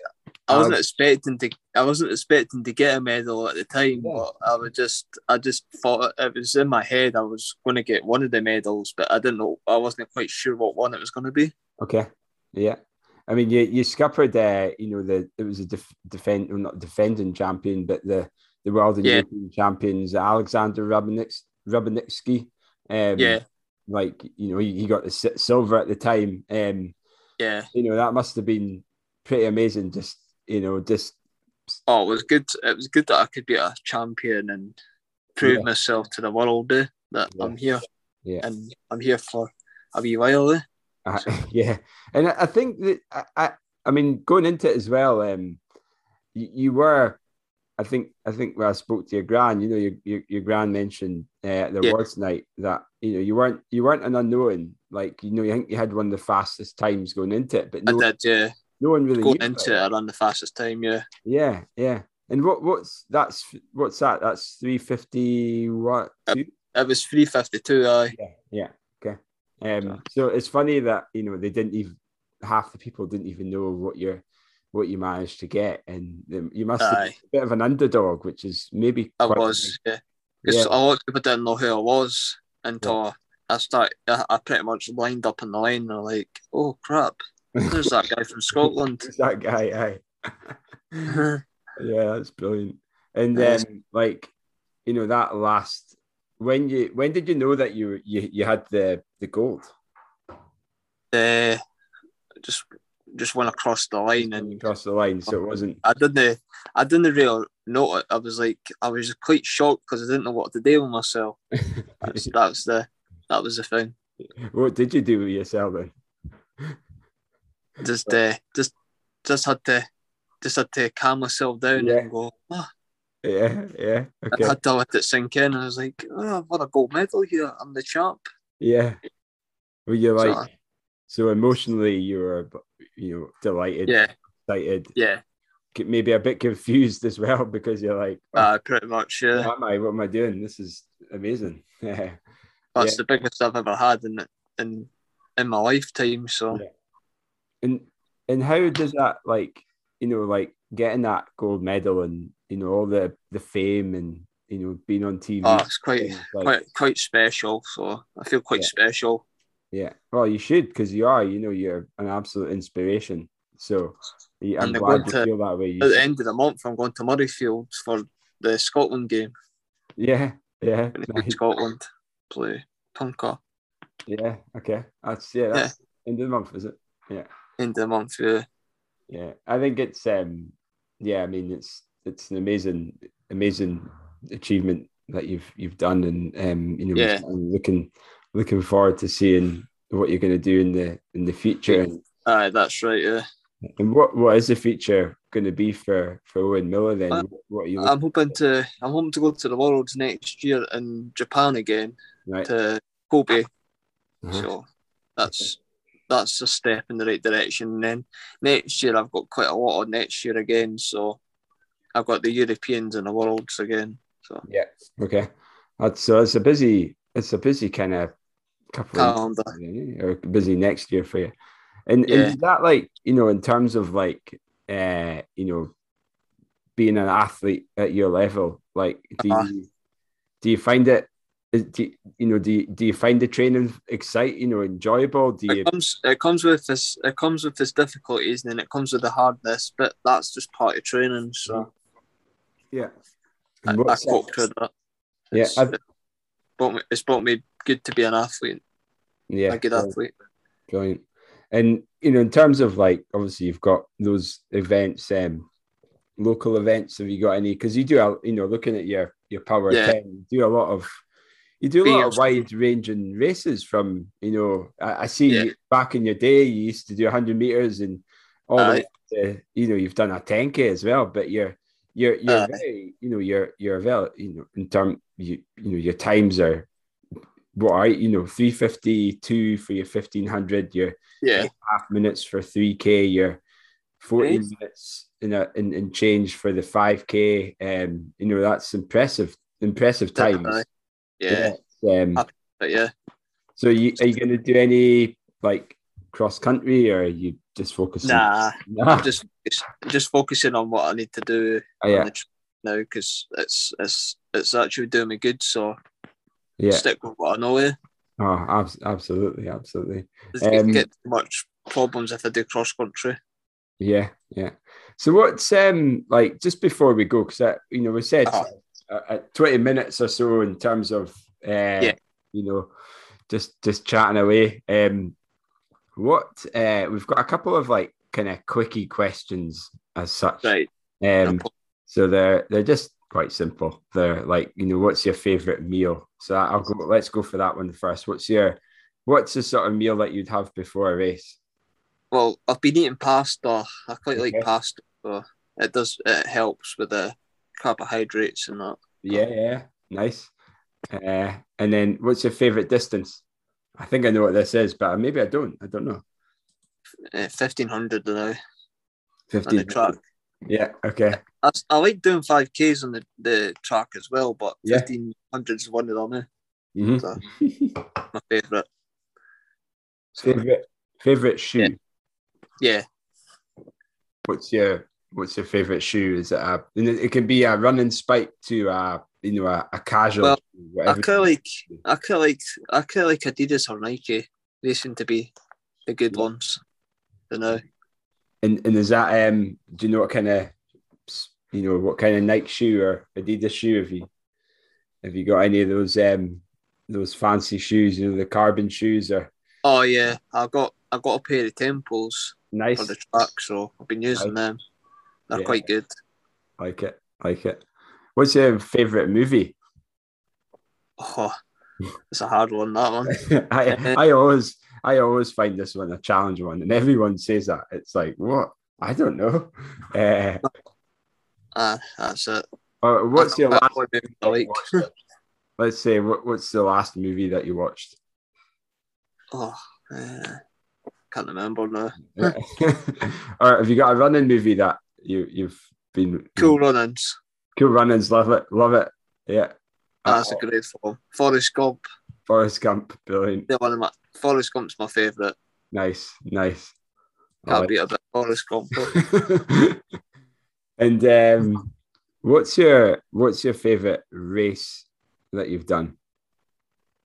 I wasn't um, expecting to. I wasn't expecting to get a medal at the time, yeah. but I was just. I just thought it was in my head. I was going to get one of the medals, but I didn't know. I wasn't quite sure what one it was going to be. Okay. Yeah. I mean, you you scuppered. Uh, you know, the it was a def, defend, not defending champion, but the the world and yeah. European champions, Alexander Rubinitsky. Um, yeah. Like you know, he, he got the silver at the time. Um, yeah. You know, that must have been pretty amazing. Just you know, just oh, it was good. It was good that I could be a champion and prove yeah. myself to the world eh, that yeah. I'm here. Yeah, and I'm here for a wee while. Eh? Uh, yeah, and I think that I, I, I mean, going into it as well, um, you, you were. I think I think when I spoke to your grand, you know, your your, your grand mentioned uh, at the yeah. awards night that you know you weren't you weren't an unknown. Like you know, you think you had one of the fastest times going into it, but no, I did, yeah no one really going into it. I ran the fastest time. Yeah. Yeah, yeah. And what what's that's what's that? That's three fifty. What? It, it was three fifty two. Aye. Yeah. Yeah. Okay. Um. So it's funny that you know they didn't even half the people didn't even know what you're what you managed to get, and you must have a bit of an underdog, which is maybe. I was. Yeah. Because yeah. a lot of people didn't know who I was until yeah. I started. I, I pretty much lined up in the line. And they're like, "Oh crap!" There's that guy from Scotland. that guy, aye. yeah, that's brilliant. And then, like, you know, that last when you when did you know that you you, you had the the gold? Uh, just just went across the line and across the line. So it wasn't. I didn't. I didn't really know it. I was like, I was quite shocked because I didn't know what to do with myself. That's, that was the that was the thing. What did you do with yourself then? Just uh, just just had to just had to calm myself down yeah. and go. Oh. Yeah, yeah. Okay. I had to let it sink in. I was like, oh, what a gold medal here! I'm the champ. Yeah. Were you like so, so emotionally? You were, you know, delighted. Yeah. Excited. Yeah. Maybe a bit confused as well because you're like, oh, uh, pretty much. Yeah. What am I? What am I doing? This is amazing. Yeah. That's yeah. the biggest I've ever had in in in my lifetime. So. Yeah. And and how does that like you know like getting that gold medal and you know all the the fame and you know being on TV. Oh, ah, it's quite like, quite quite special. So I feel quite yeah. special. Yeah, well, you should because you are. You know, you're an absolute inspiration. So I'm glad you to, feel that way. You at the end of the month, I'm going to Murrayfield for the Scotland game. Yeah, yeah. Nice. Scotland play Punker. Yeah. Okay. That's yeah. That's yeah. end of the month, is it? Yeah. The month. Yeah. Yeah, I think it's um, yeah. I mean, it's it's an amazing, amazing achievement that you've you've done, and um, you know, yeah. Looking looking forward to seeing what you're going to do in the in the future. Aye, that's right. Yeah. And what what is the future going to be for for Owen Miller then? Uh, what are you? I'm hoping to I'm hoping to go to the Worlds next year in Japan again right. to Kobe. Uh-huh. So that's that's a step in the right direction. And then next year I've got quite a lot on next year again. So I've got the Europeans and the Worlds again. So yeah, okay. That's so it's a busy it's a busy kind of couple calendar of, or busy next year for you. And, yeah. and is that like you know in terms of like uh you know being an athlete at your level like do uh-huh. you do you find it do you know do you, do you find the training exciting you know enjoyable? Do you it comes it comes with this it comes with this difficulties and then it comes with the hardness but that's just part of training so. Yeah. I, I cope with that it's, yeah it's brought, me, it's brought me good to be an athlete. Yeah a good athlete. Brilliant. And you know in terms of like obviously you've got those events um local events have you got any? Because you do you know looking at your your power yeah. 10 you do a lot of you do a lot of wide ranging races from you know I, I see yeah. back in your day you used to do 100 meters and all uh, the you know you've done a 10k as well but you're you're you're uh, very you know you're you're very you know in term you you know your times are what are you know 352 for your 1500 you're yeah. half minutes for 3k you're 14 nice. minutes in a in, in change for the 5k um you know that's impressive impressive times yeah. Um, but yeah. So you, are you going to do any like cross country, or are you just focusing? Nah, nah. I'm just just focusing on what I need to do oh, yeah. now because it's it's it's actually doing me good. So yeah, stick with what I know. Yeah. Oh, absolutely, absolutely. Um, get much problems if I do cross country. Yeah, yeah. So what's um like just before we go because you know we said uh-huh uh, 20 minutes or so in terms of uh, yeah. you know just just chatting away. Um what uh we've got a couple of like kind of quickie questions as such. Right. Um so they're they're just quite simple. They're like you know what's your favorite meal? So i'll go let's go for that one first. What's your what's the sort of meal that you'd have before a race? Well i've been eating pasta. I quite okay. like pasta so it does it helps with the carbohydrates and that. Yeah, yeah, nice. Uh, and then, what's your favorite distance? I think I know what this is, but maybe I don't. I don't know. Uh, Fifteen hundred now. Fifteen track. Yeah. Okay. I, I, like doing five k's on the, the track as well, but fifteen hundred is one of them. Mm-hmm. So, my favorite. Favorite favorite shoe. Yeah. yeah. What's your what's your favorite shoe? Is it a? It can be a running spike to a you know a, a casual. Well, I kind of like I kind like I kind like Adidas or Nike. They seem to be the good ones. You know. And and is that um? Do you know what kind of you know what kind of Nike shoe or Adidas shoe have you have you got any of those um those fancy shoes? You know the carbon shoes or. Oh yeah, I've got I've got a pair of Temples nice for the track, so I've been using nice. them. They're yeah. quite good. Like it, like it. What's your favourite movie? Oh, it's a hard one. That one. I I always I always find this one a challenge one, and everyone says that. It's like what I don't know. Uh, uh that's it. Uh, what's your last movie like? Let's say what, what's the last movie that you watched? Oh, uh, can't remember now. All right, have you got a running movie that you you've been Cool Runnings? Cool Runnings, love it, love it. Yeah, that's uh, a great film. Forrest Gump. Forrest Gump, brilliant. Yeah, one of my Forrest Gump's my favourite. Nice, nice. Can't like. beat a bit Forrest Gump. and um, what's your what's your favourite race that you've done?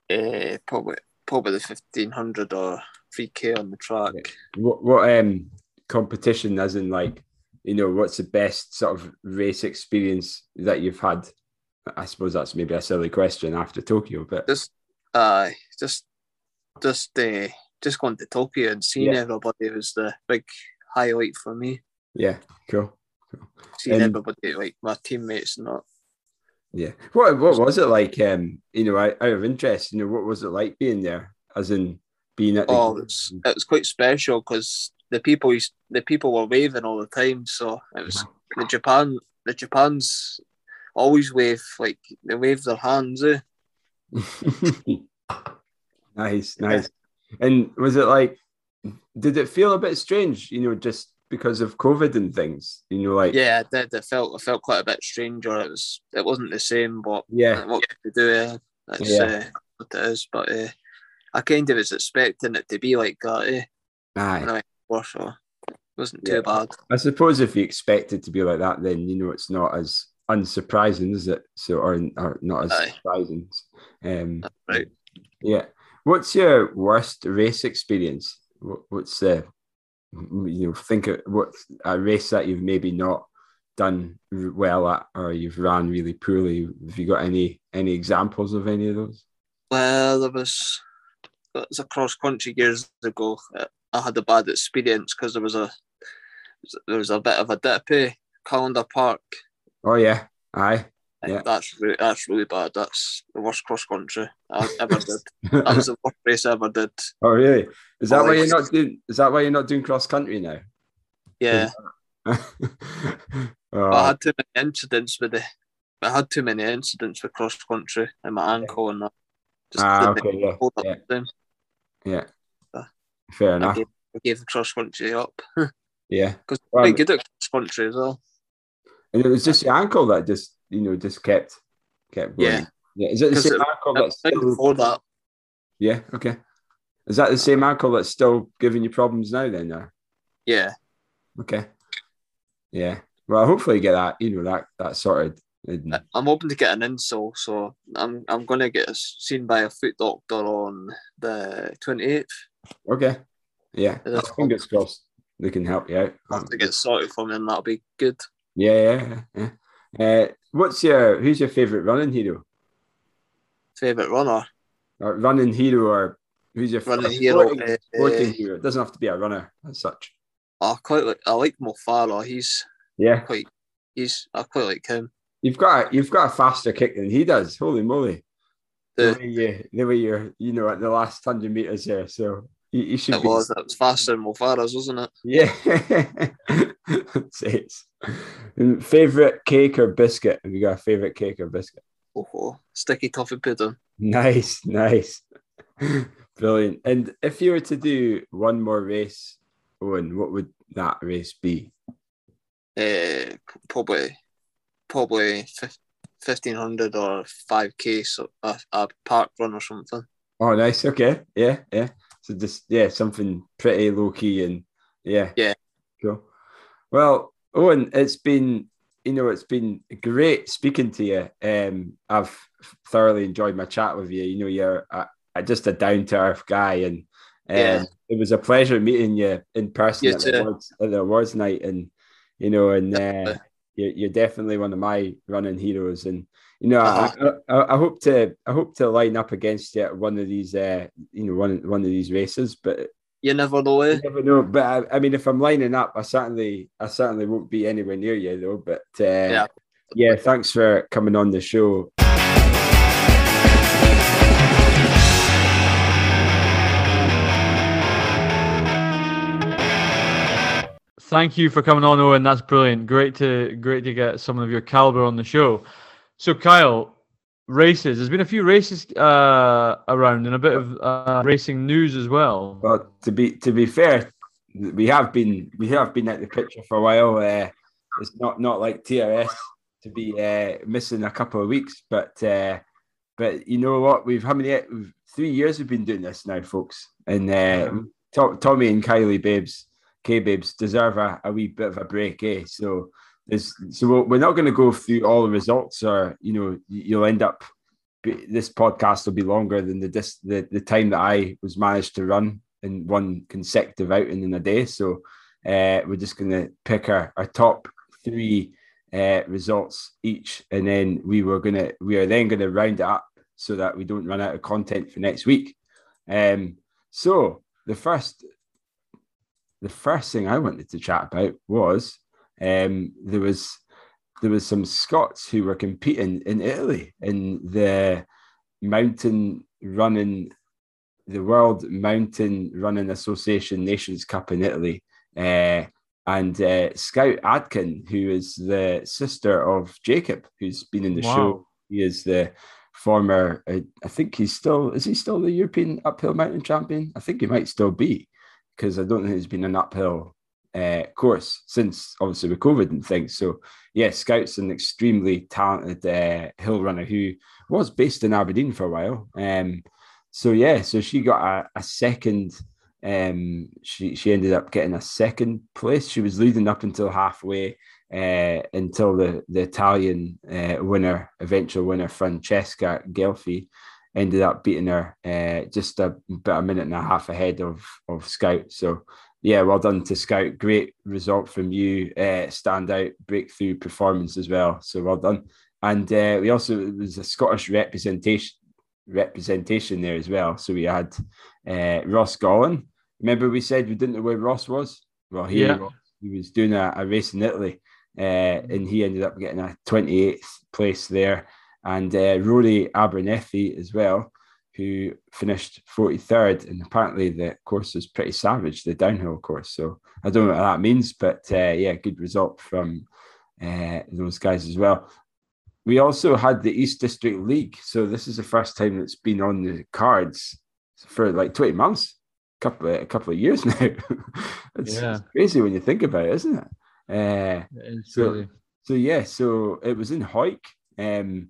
Uh, probably probably the fifteen hundred or three k on the track. What what um competition as in like you know what's the best sort of race experience that you've had? I suppose that's maybe a silly question after Tokyo, but just uh just just uh, just going to Tokyo and seeing yeah. everybody was the big highlight for me. Yeah, cool. cool. Seeing and, everybody like my teammates and that. Yeah. What what was it like? Um, you know, out of interest, you know, what was it like being there? As in being at the Oh, it was, it was quite special because the people the people were waving all the time. So it was uh-huh. the Japan the Japan's always wave like they wave their hands. Eh? nice, nice. And was it like did it feel a bit strange, you know, just because of COVID and things. You know, like yeah, it did. It felt it felt quite a bit strange, or it was it wasn't the same. But yeah, what to do? Uh, that's yeah. uh, what it is. But uh, I kind of was expecting it to be like that. Eh? Aye. So it wasn't too yeah. bad. I suppose if you expect it to be like that, then you know it's not as unsurprising, is it? So or, or not as Aye. surprising. Um, right. Yeah. What's your worst race experience? What's the you know think of what a race that you've maybe not done well at or you've ran really poorly have you got any any examples of any of those well there was it was a cross country years ago i had a bad experience because there was a there was a bit of a dip eh? Callander Park oh yeah aye yeah. That's really, that's really bad. That's the worst cross country I ever did. that was the worst race I ever did. Oh really? Is that oh, why you're not doing? Is that why you're not doing cross country now? Yeah. oh. I had too many incidents with the. I had too many incidents with cross country and my ankle and that. Just ah, okay, yeah. Yeah. yeah. Fair enough. I gave, I gave the cross country up. yeah. Because well, quite good at cross country as well. And it was just your ankle that just you know just kept kept going. Yeah. Yeah. Is it the same it, ankle that's still... before that? Yeah. Okay. Is that the same ankle that's still giving you problems now? Then, no? Yeah. Okay. Yeah. Well, hopefully you get that you know that that sorted. I'm hoping to get an insole, so I'm I'm gonna get seen by a foot doctor on the 28th. Okay. Yeah. Fingers crossed they can help you out. Have to get sorted for me, and that'll be good. Yeah, yeah, yeah. Uh, what's your who's your favorite running hero? Favorite runner? Or running hero, or who's your running hero? Sporting, uh, sporting hero. It doesn't have to be a runner as such. I quite like. I like Mo Farah. He's yeah, quite. He's I quite like him. You've got a, you've got a faster kick than he does. Holy moly! The, the way you the way you're you know at the last hundred meters there. So you, you should. It be... was. It was faster than Mo Farah's, wasn't it? Yeah. Says. Favorite cake or biscuit? Have you got a favorite cake or biscuit? Oh, oh, sticky toffee pudding. Nice, nice, brilliant. And if you were to do one more race, Owen, what would that race be? Uh, probably, probably fifteen hundred or five k, so a, a park run or something. Oh, nice. Okay, yeah, yeah. So just yeah, something pretty low key and yeah, yeah, cool. Well, Owen, it's been you know it's been great speaking to you. Um, I've thoroughly enjoyed my chat with you. You know, you're a, a, just a down to earth guy, and um, yeah. it was a pleasure meeting you in person you at, the awards, at the awards night. And you know, and uh, you're, you're definitely one of my running heroes. And you know, uh-huh. I, I, I, hope to I hope to line up against you at one of these, uh, you know, one one of these races. But You never know. Eh? You never know. But I, I, mean, if I'm lining up, I certainly, I certainly won't be anywhere near you though. But uh, yeah, yeah. Thanks for coming on the show. Thank you for coming on, Owen. That's brilliant. Great to great to get someone of your caliber on the show. So, Kyle, races. There's been a few races uh, around and a bit of uh, racing news as well. Well, to be to be fair, we have been we have been at the picture for a while. Uh, it's not not like TRS to be uh, missing a couple of weeks, but uh, but you know what? We've how many? We've, three years we've been doing this now, folks, and uh, Tommy and Kylie Babes, K Babes deserve a, a wee bit of a break, eh? So there's, so we're not going to go through all the results, or you know, you'll end up. This podcast will be longer than the the, the time that I was managed to run in one consecutive outing in a day. So uh, we're just going to pick our, our top three uh, results each, and then we were to we are then going to round it up so that we don't run out of content for next week. Um, so the first the first thing I wanted to chat about was um, there was there was some Scots who were competing in Italy in the mountain running, the World Mountain Running Association Nations Cup in Italy. Uh, and uh, Scout Adkin, who is the sister of Jacob, who's been in the wow. show. He is the former, uh, I think he's still, is he still the European uphill mountain champion? I think he might still be because I don't think he's been an uphill uh, course since obviously with COVID and things. So yeah, Scout's an extremely talented uh, hill runner who was based in Aberdeen for a while. Um, so yeah, so she got a, a second. Um, she she ended up getting a second place. She was leading up until halfway. Uh, until the the Italian uh, winner, eventual winner Francesca Ghelfi, ended up beating her uh, just a, about a minute and a half ahead of of Scout. So yeah, well done to Scout. Great result from you. Uh, standout breakthrough performance as well. So well done. And uh, we also it was a Scottish representation representation there as well. So we had uh, Ross Gollan. Remember we said we didn't know where Ross was. Well, he yeah. he was doing a, a race in Italy, uh, and he ended up getting a 28th place there. And uh, Rory Abernethy as well who finished 43rd. And apparently the course was pretty savage, the downhill course. So I don't know what that means, but uh, yeah, good result from uh, those guys as well. We also had the East District League. So this is the first time it's been on the cards for like 20 months, a couple of, a couple of years now. it's, yeah. it's, crazy when you think about it, isn't it? Uh, it is so, really. so yeah, so it was in Hawick. Um,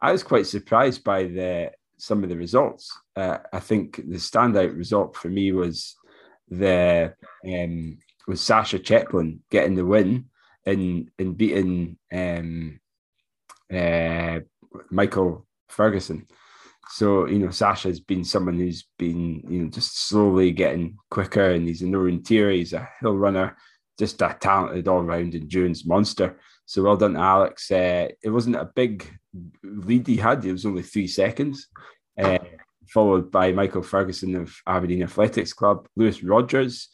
I was quite surprised by the some of the results. Uh, I think the standout result for me was the um, was Sasha Chepelin getting the win and and beating um, uh, Michael Ferguson. So you know, Sasha's been someone who's been you know just slowly getting quicker, and he's a Northern Tier. He's a hill runner, just a talented all round endurance monster. So well done Alex. Uh, it wasn't a big lead he had; it was only three seconds, uh, followed by Michael Ferguson of Aberdeen Athletics Club, Lewis Rogers,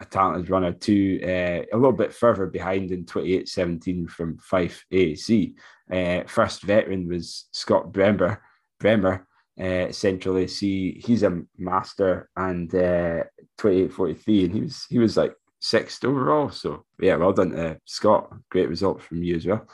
a talented runner too, uh, a little bit further behind in 28-17 from Fife AC. Uh, first veteran was Scott Bremer, Bremer uh, Central AC. He's a master and uh, 28-43, and he was he was like sixth overall. So yeah, well done to Scott. Great result from you as well.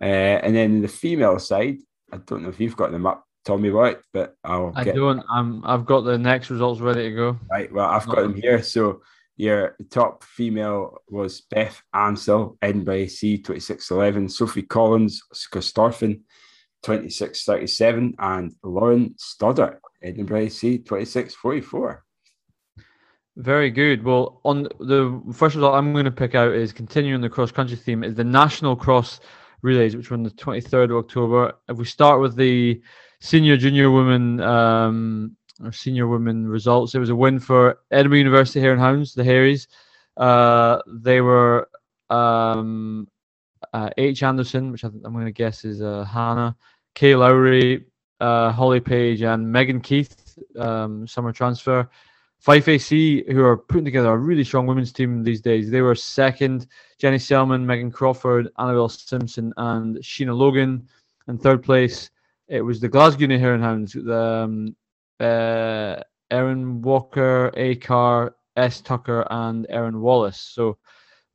Uh, and then the female side, I don't know if you've got them up, Tommy White, but I'll. I get... don't. I'm. I've got the next results ready to go. Right. Well, I've got them here. So your top female was Beth Ansell, Edinburgh AC, 2611, Sophie Collins, Corstorphine, 2637, and Lauren Stoddart, Edinburgh AC, 2644. Very good. Well, on the first result I'm going to pick out is continuing the cross country theme is the national cross relays, which were on the 23rd of October. If we start with the senior junior women um, or senior women results, it was a win for Edinburgh University Hare and Hounds, the Harries. Uh, they were um, uh, H. Anderson, which I am going to guess is uh, Hannah, Kay Lowry, uh, Holly Page, and Megan Keith, um, summer transfer Fife AC, who are putting together a really strong women's team these days, they were second. Jenny Selman, Megan Crawford, Annabelle Simpson, and Sheena Logan. And third place, it was the Glasgow Hare and Hounds, the, um, uh, Erin Walker, A Car, S Tucker, and Erin Wallace. So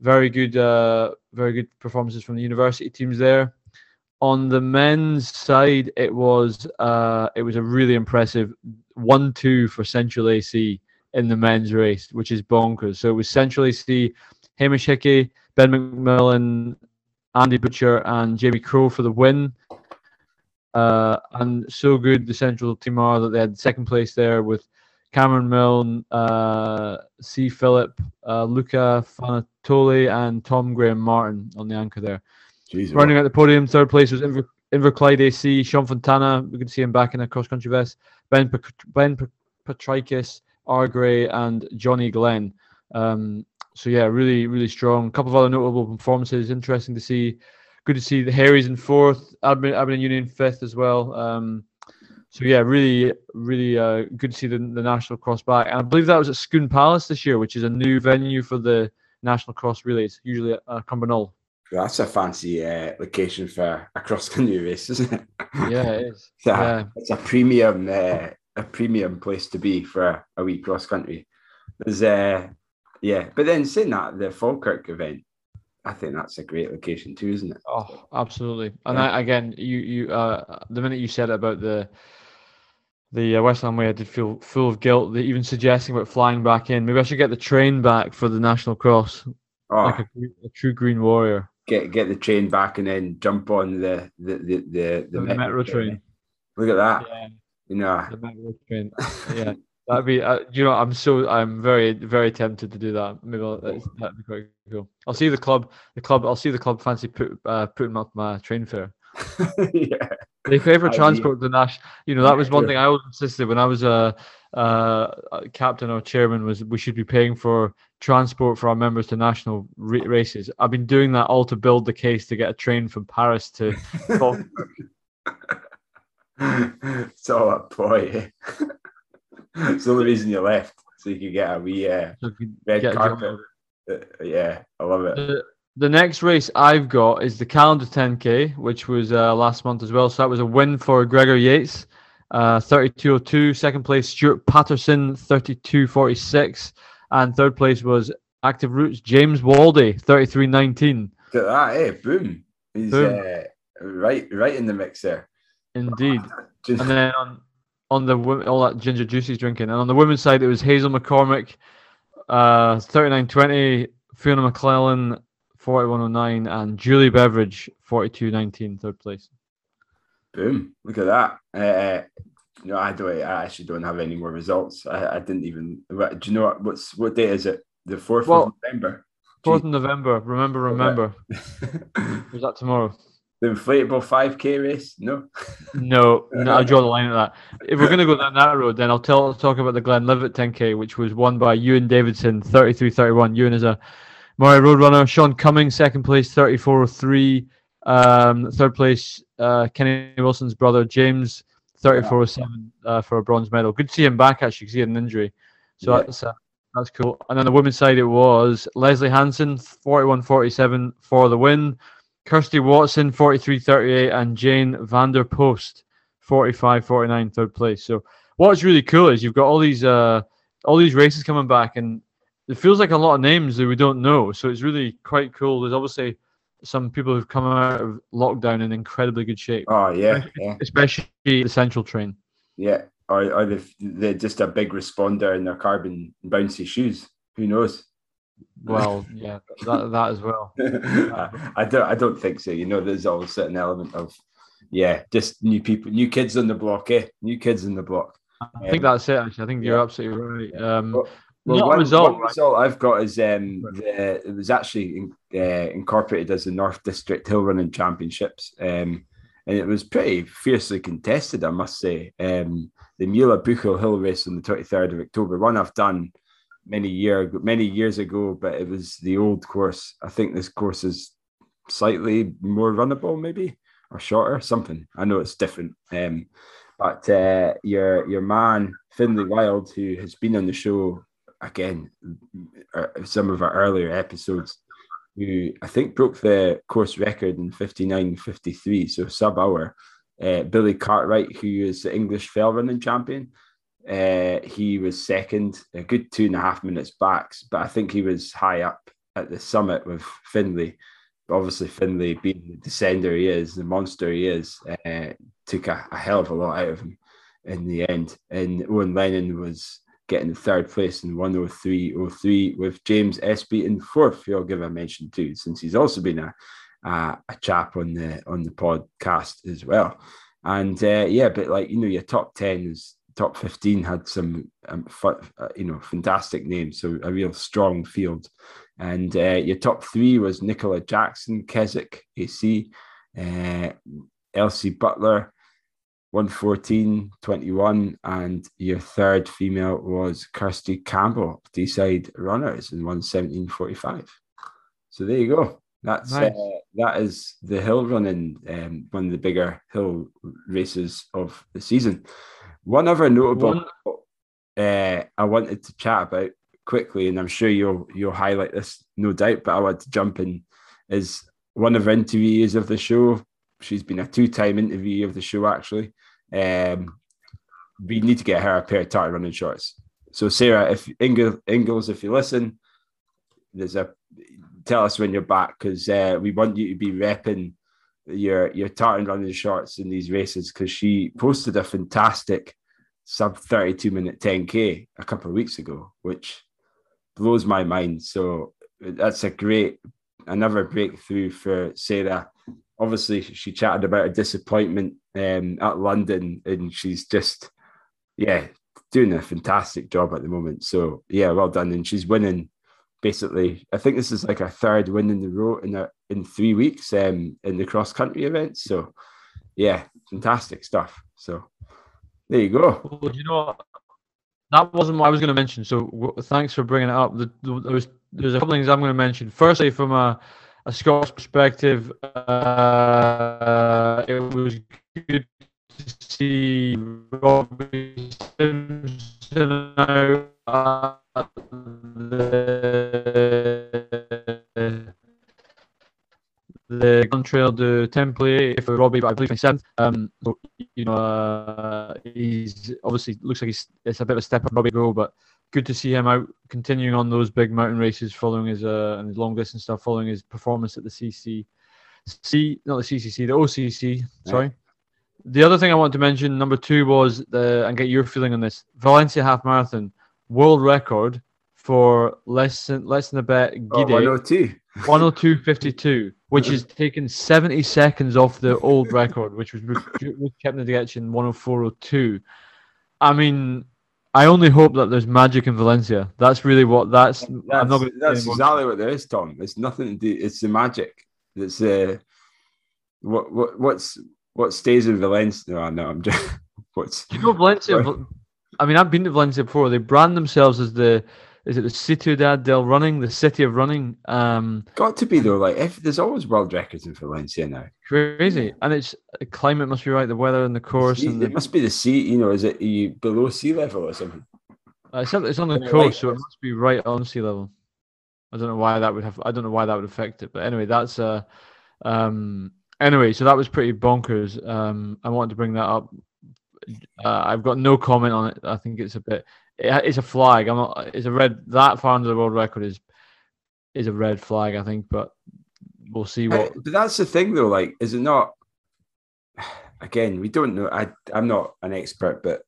very good, uh, very good performances from the university teams there. On the men's side, it was uh, it was a really impressive one-two for Central AC in the men's race, which is bonkers. So it was Central AC, Hamish Hickey, Ben McMillan, Andy Butcher, and Jamie Crow for the win. Uh, and so good the Central team are that they had second place there with Cameron Milne, uh, C. Phillip, uh, Luca Fanatoli, and Tom Graham Martin on the anchor there. Jeez, Running at the podium, third place was Inver- Inverclyde AC, Sean Fontana. We can see him back in a cross country vest. Ben P- Ben P- Patrikis, R. Gray, and Johnny Glenn. Um, so yeah, really, really strong. A couple of other notable performances. Interesting to see. Good to see the Harrys in fourth, Aberdeen, Union fifth as well. Um, so yeah, really, really uh, good to see the, the national cross back. And I believe that was at Scone Palace this year, which is a new venue for the national cross relays, usually at uh, Cumbernauld. That's a fancy uh, location for a cross country race, isn't it? Yeah, it is. it's, a, yeah. it's a premium, uh, a premium place to be for a week cross country. There's, uh, yeah, but then saying that the Falkirk event, I think that's a great location too, isn't it? Oh, absolutely. And yeah. I, again, you you uh, the minute you said about the the uh, West Ham way, I did feel full of guilt. Even suggesting about flying back in. Maybe I should get the train back for the National Cross, oh. like a, a, true Green Warrior. Get get the train back and then jump on the the the the, the, the metro, metro train. train. Look at that. Yeah. You know. The metro train. yeah. That'd be, uh, you know, I'm so, I'm very, very tempted to do that. Maybe I'll, that'd be quite cool. I'll see the club, the club, I'll see the club fancy put, uh, putting up my train fare. yeah. They pay for transport to Nash. You know, that was one thing I always insisted when I was a, uh, captain or chairman was we should be paying for transport for our members to national re- races. I've been doing that all to build the case to get a train from Paris to. so a boy. it's the only reason you left, so you could get a wee uh, red carpet. Uh, yeah, I love it. The, the, next race I've got is the Callander 10K, which was uh, last month as well. So that was a win for Gregor Yates, uh, 32.02. Second place, Stuart Patterson, 32.46. And third place was Active Roots, James Waldy, 33.19. Look at that, eh? Boom. He's Boom. Uh, right, right in the mix there. Indeed. and then on on the all that ginger juice he's drinking. And on the women's side, it was Hazel McCormick, uh, 39.20, Fiona McClellan, 41.09, and Julie Beveridge, 42.19, third place. Boom! Look at that. Uh, no, I don't. I actually don't have any more results. I, I didn't even. Do you know what? What's what day is it? The fourth well, of November. Fourth of November. Remember, remember. is that tomorrow? The inflatable 5k race? No. no, no, I draw the line at that. If we're going to go down that road, then I'll tell talk about the Glenlivet 10k, which was won by Ewan Davidson, 33-31. Ewan is a Moray Road runner. Sean Cummings, second place, 34-03. Um, third place, uh, Kenny Wilson's brother, James, 34-07 uh, for a bronze medal. Good to see him back, actually, because he had an injury. So yeah. that's uh, that's cool. And on the women's side, it was Leslie Hansen, 41-47 for the win. Kirsty Watson, 43-38, and Jane Vanderpost, 45-49, third place. So what's really cool is you've got all these uh, all these races coming back, and it feels like a lot of names that we don't know. So it's really quite cool. There's obviously some people who've come out of lockdown in incredibly good shape. Oh yeah, yeah. especially the central train. Yeah, or, or they're just a big responder in their carbon bouncy shoes. Who knows? Well, yeah, that that as well. I don't I don't think so. You know, there's always an element of yeah, just new people, new kids on the block, eh? New kids in the block. I think um, that's it. Actually, I think you're absolutely right. Um, well, well one, result, one result I've got is um, the, it was actually in, uh, incorporated as the North District Hill Running Championships, um, and it was pretty fiercely contested, I must say. Um, the Meall a' Bhuachaille Hill Race on the 23rd of October, one I've done many year many years ago, but it was the old course. I think this course is slightly more runnable, maybe or shorter, something. I know it's different. Um, but uh, your your man Finlay Wild, who has been on the show again, uh, some of our earlier episodes, who I think broke the course record in 59.53, so sub hour. Uh, Billy Cartwright, who is the English fell running champion, uh, he was second, a good two and a half minutes back, but I think he was high up at the summit with Finlay. Obviously, Finlay, being the descender he is, the monster he is, uh, took a, a, hell of a lot out of him in the end. And Owen Lennon was getting third place in 103.03 with James Espy in fourth, who I'll give a mention to, since he's also been a, a, a chap on the on the podcast as well. And uh, yeah, but like you know, your top ten is top 15 had some um, uh, you know fantastic names so a real strong field. And uh, your top three was nicola jackson keswick ac uh, elsie butler 114 21 and your third female was kirsty campbell deeside runners in 117 45 so there you go. That's nice. uh, that is the hill running um, one of the bigger hill races of the season one other notable. Uh, I wanted to chat about quickly, and I'm sure you'll you'll highlight this, no doubt. But I want to jump in is one of the interviews of the show. She's been a two-time interviewee of the show, actually. Um, we need to get her a pair of tartan running shorts. So, Sarah, if Inglis, Inglis, if you listen, there's a tell us when you're back because uh, we want you to be repping your your tartan running shorts in these races because she posted a fantastic sub 32 minute 10k a couple of weeks ago which blows my mind. So that's a great another breakthrough for sarah. Obviously she chatted about a disappointment um, at london and she's just yeah doing a fantastic job at the moment. So yeah well done and she's winning basically i think this is like a third win in the row in a in three weeks um, in the cross country events. So, yeah, fantastic stuff. So, there you go. Well, you know, that wasn't what I was going to mention. So, w- thanks for bringing it up. The, the, there was there's a couple things I'm going to mention. Firstly, from a a Scots perspective, uh, it was good to see Robbie Simpson out at the the Grand Trail des Templiers for Robbie, but I believe 27th. Um, so, you know, uh, he's obviously looks like he's it's a bit of a step up Robbie go, but good to see him out continuing on those big mountain races, following his uh and his long distance stuff, following his performance at the CC, C not the CCC, the OCC. Sorry. Yeah. The other thing I want to mention, number two, was the and get your feeling on this Valencia half marathon world record for less than Letesenbet Gidey, oh, 102. 102.52 which is taken 70 seconds off the old record, which was kept in the in 104.02. I mean, I only hope that there's magic in Valencia. That's really what that's. That's, that's exactly what there is, Tom. It's nothing to do. It's the magic. It's uh, what what what's what stays in Valencia. No, no, I'm just what's. You know Valencia. I mean, I've been to Valencia before. They brand themselves as the is it the Ciudad del Running, the city of running? Um, Got to be though. Like if there's always world records in Valencia now. Crazy, and it's the climate must be right, the weather and the course. and it the, must be the sea. You know, is it you below sea level or something? Uh, it's, on, it's on the coast, so it must be right on sea level. I don't know why that would have. I don't know why that would affect it, but anyway, that's uh, um, anyway. So that was pretty bonkers. Um, I wanted to bring that up. Uh, I've got no comment on it. I think it's a bit it's a flag. I'm not. It's a red. That far under the world record is is a red flag. I think, but we'll see what. But that's the thing, though. Like, is it not? Again, we don't know. I I'm not an expert, but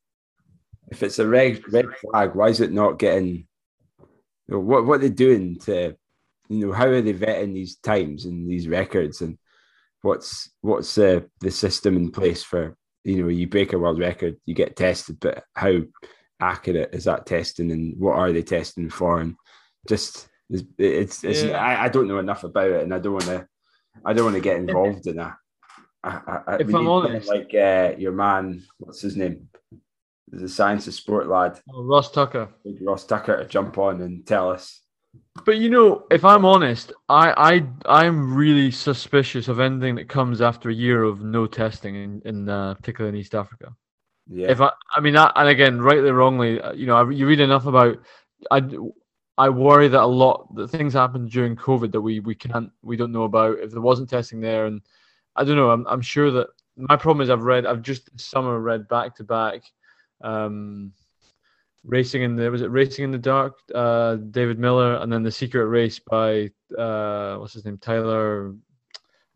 if it's a red red flag, why is it not getting? You know, what what are they doing to? You know, how are they vetting these times and these records, and what's what's uh, the system in place for? You know, you break a world record, you get tested, but how accurate is that testing and what are they testing for and just it's, it's, it's yeah. I, I, don't know enough about it and I don't want to I don't want to get involved in that. I, I, if I'm honest, like uh, your man, what's his name? The science of sport lad, oh, Ross Tucker. Ross Tucker to jump on and tell us. But you know, if I'm honest, I I I'm really suspicious of anything that comes after a year of no testing in in uh, particularly in East Africa. Yeah. If I, I mean, that, and again, rightly or wrongly, uh, you know, you read enough about. I, I worry that a lot that things happened during COVID that we we can't we don't know about. If there wasn't testing there, and I don't know, I'm I'm sure that my problem is I've read I've just this summer read back to back, um, racing in the was it racing in the dark, uh, David Millar, and then the Secret Race by uh, what's his name, Tyler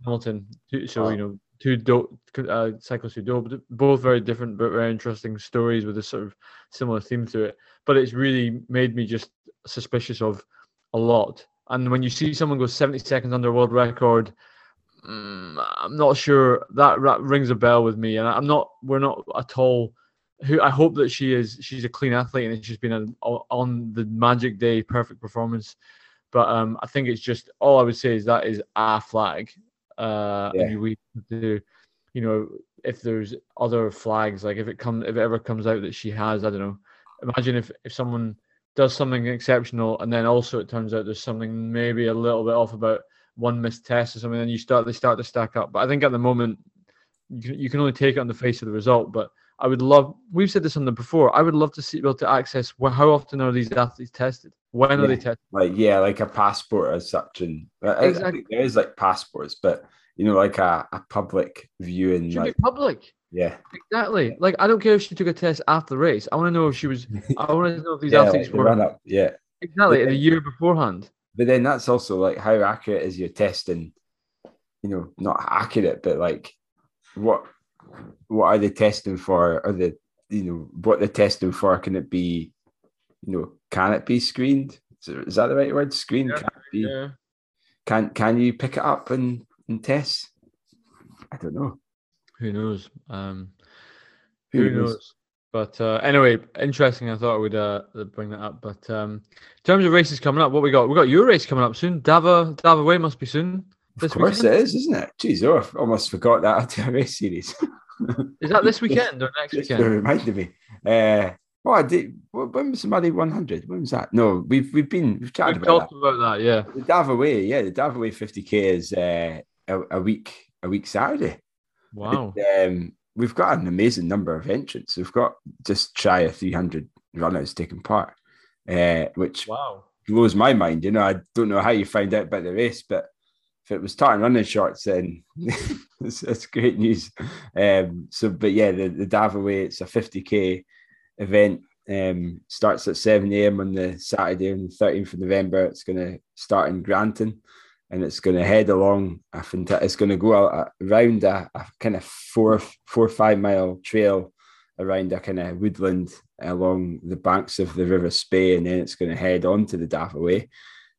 Hamilton. So you know two dope uh, cyclists who dope, both very different but very interesting stories with a sort of similar theme to it. But it's really made me just suspicious of a lot. And when you see someone go 70 seconds under world record, um, I'm not sure that, that rings a bell with me. And I'm not, we're not at all. Who I hope that she is. She's a clean athlete, and she's been on the magic day perfect performance. But um, I think it's just all I would say is that is our flag uh, yeah. and we do, you know, if there's other flags, like if it comes, if it ever comes out that she has, I don't know. Imagine if if someone does something exceptional, and then also it turns out there's something maybe a little bit off about one missed test or something, and you start they start to stack up. But I think at the moment you can, you can only take it on the face of the result. But I would love. We've said this on the before. I would love to see, be able to access. Well, how often are these athletes tested? When yeah, are they tested? Like yeah, like a passport as such, and uh, exactly. there is like passports, but you know, like a, a public viewing. Should like, be public. Yeah, exactly. Like I don't care if she took a test after the race. I want to know if she was. I want to know if these yeah, athletes like were run up. Yeah, exactly. Then, a year beforehand. But then that's also like how accurate is your testing? You know, not accurate, but like what what are they testing for? Are they you know what they're testing for? Can it be you know can it be screened? Is that the right word? Screened? Yeah, can be? Yeah. Can can you pick it up and, and test? I don't know. Who knows? Um, who, who knows? knows? But uh, anyway, interesting. I thought I would uh, bring that up. But um, in terms of races coming up, what we got? We got your race coming up soon. Dava Dava Way must be soon. Of course weekend. it is, isn't it? Jeez, oh, I almost forgot that a race series. Is that this weekend or next weekend? reminded me. Uh, Oh, I did. When was the Muddy 100? When was that? No, we've we've been we've chatted we've about talked that. about that. Yeah, the Dava Way, yeah, the Dava Way 50k is uh, a, a, week a week Saturday. Wow. Um, we've got an amazing number of entrants. We've got just shy of 300 runners taking part, uh, which wow blows my mind. You know, I don't know how you find out about the race, but if it was tartan running shorts, then it's, great news. Um, so, but yeah, the the Dava Way, it's a 50k event um, starts at 7 a.m. on the Saturday on the 13th of November. It's going to start in Grantown and it's going to head along. I think it's going to go out around a, a kind of four, four or five mile trail around a kind of woodland along the banks of the River Spey, and then it's going to head on to the Dava Way,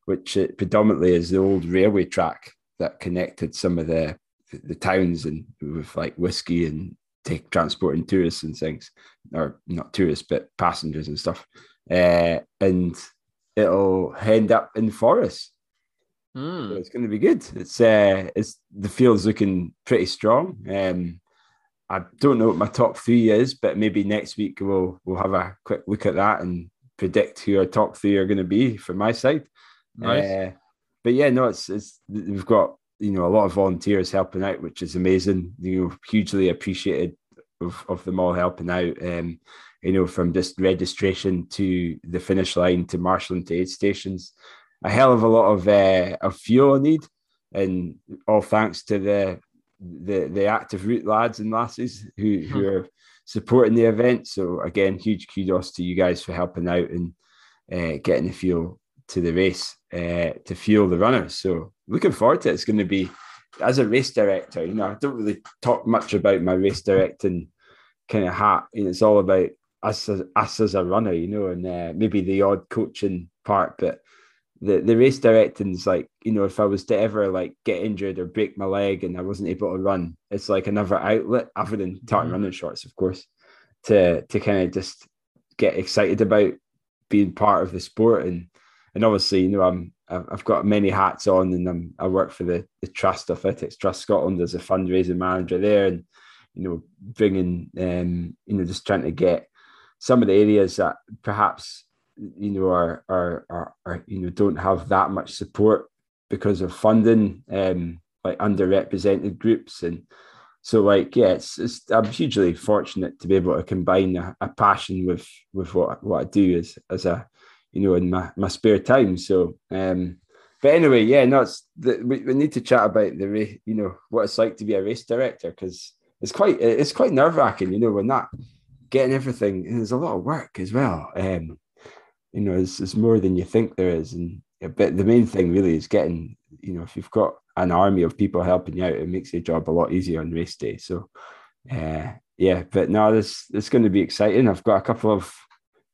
which predominantly is the old railway track that connected some of the the towns and with like whiskey and take transporting tourists and things, or not tourists, but passengers and stuff. Uh, and it'll end up in Forres. Mm. So it's going to be good. It's uh, it's the field's looking pretty strong. Um, I don't know what my top three is, but maybe next week we'll we'll have a quick look at that and predict who our top three are going to be for my side. Nice. Uh, but yeah, no, it's it's we've got you know a lot of volunteers helping out, which is amazing. You know, hugely appreciated of, of them all helping out. Um, you know, from just registration to the finish line to marshalling to aid stations, a hell of a lot of uh, of fuel I need, and all thanks to the the the Active Root lads and lasses who who hmm. are supporting the event. So again, huge kudos to you guys for helping out and uh, getting the fuel to the race uh, to fuel the runners. So looking forward to it. It's going to be as a race director. You know, I don't really talk much about my race directing kind of hat. You know, it's all about us as, us as a runner. You know, and uh, maybe the odd coaching part, but the the race directing is like you know if I was to ever like get injured or break my leg and I wasn't able to run, it's like another outlet other than tartan mm-hmm. running shorts, of course, to to kind of just get excited about being part of the sport and and obviously, you know, I'm I've got many hats on, and I'm, I work for the the Trust Athletics Trust Scotland as a fundraising manager there, and you know, bringing um, you know, just trying to get some of the areas that perhaps you know are are are, are you know don't have that much support because of funding, um, like underrepresented groups. And so like yeah, it's, it's I'm hugely fortunate to be able to combine a, a, passion with with what what I do as as a you know in my, my spare time. So um but anyway, yeah, no, it's the, we, we need to chat about the race, you know what it's like to be a race director because it's quite it's quite nerve wracking, you know, when that getting everything there's a lot of work as well. Um, you know, it's, it's more than you think there is, and but the main thing really is getting you know if you've got an army of people helping you out, it makes your job a lot easier on race day. So, uh, yeah, but no, this this going to be exciting. I've got a couple of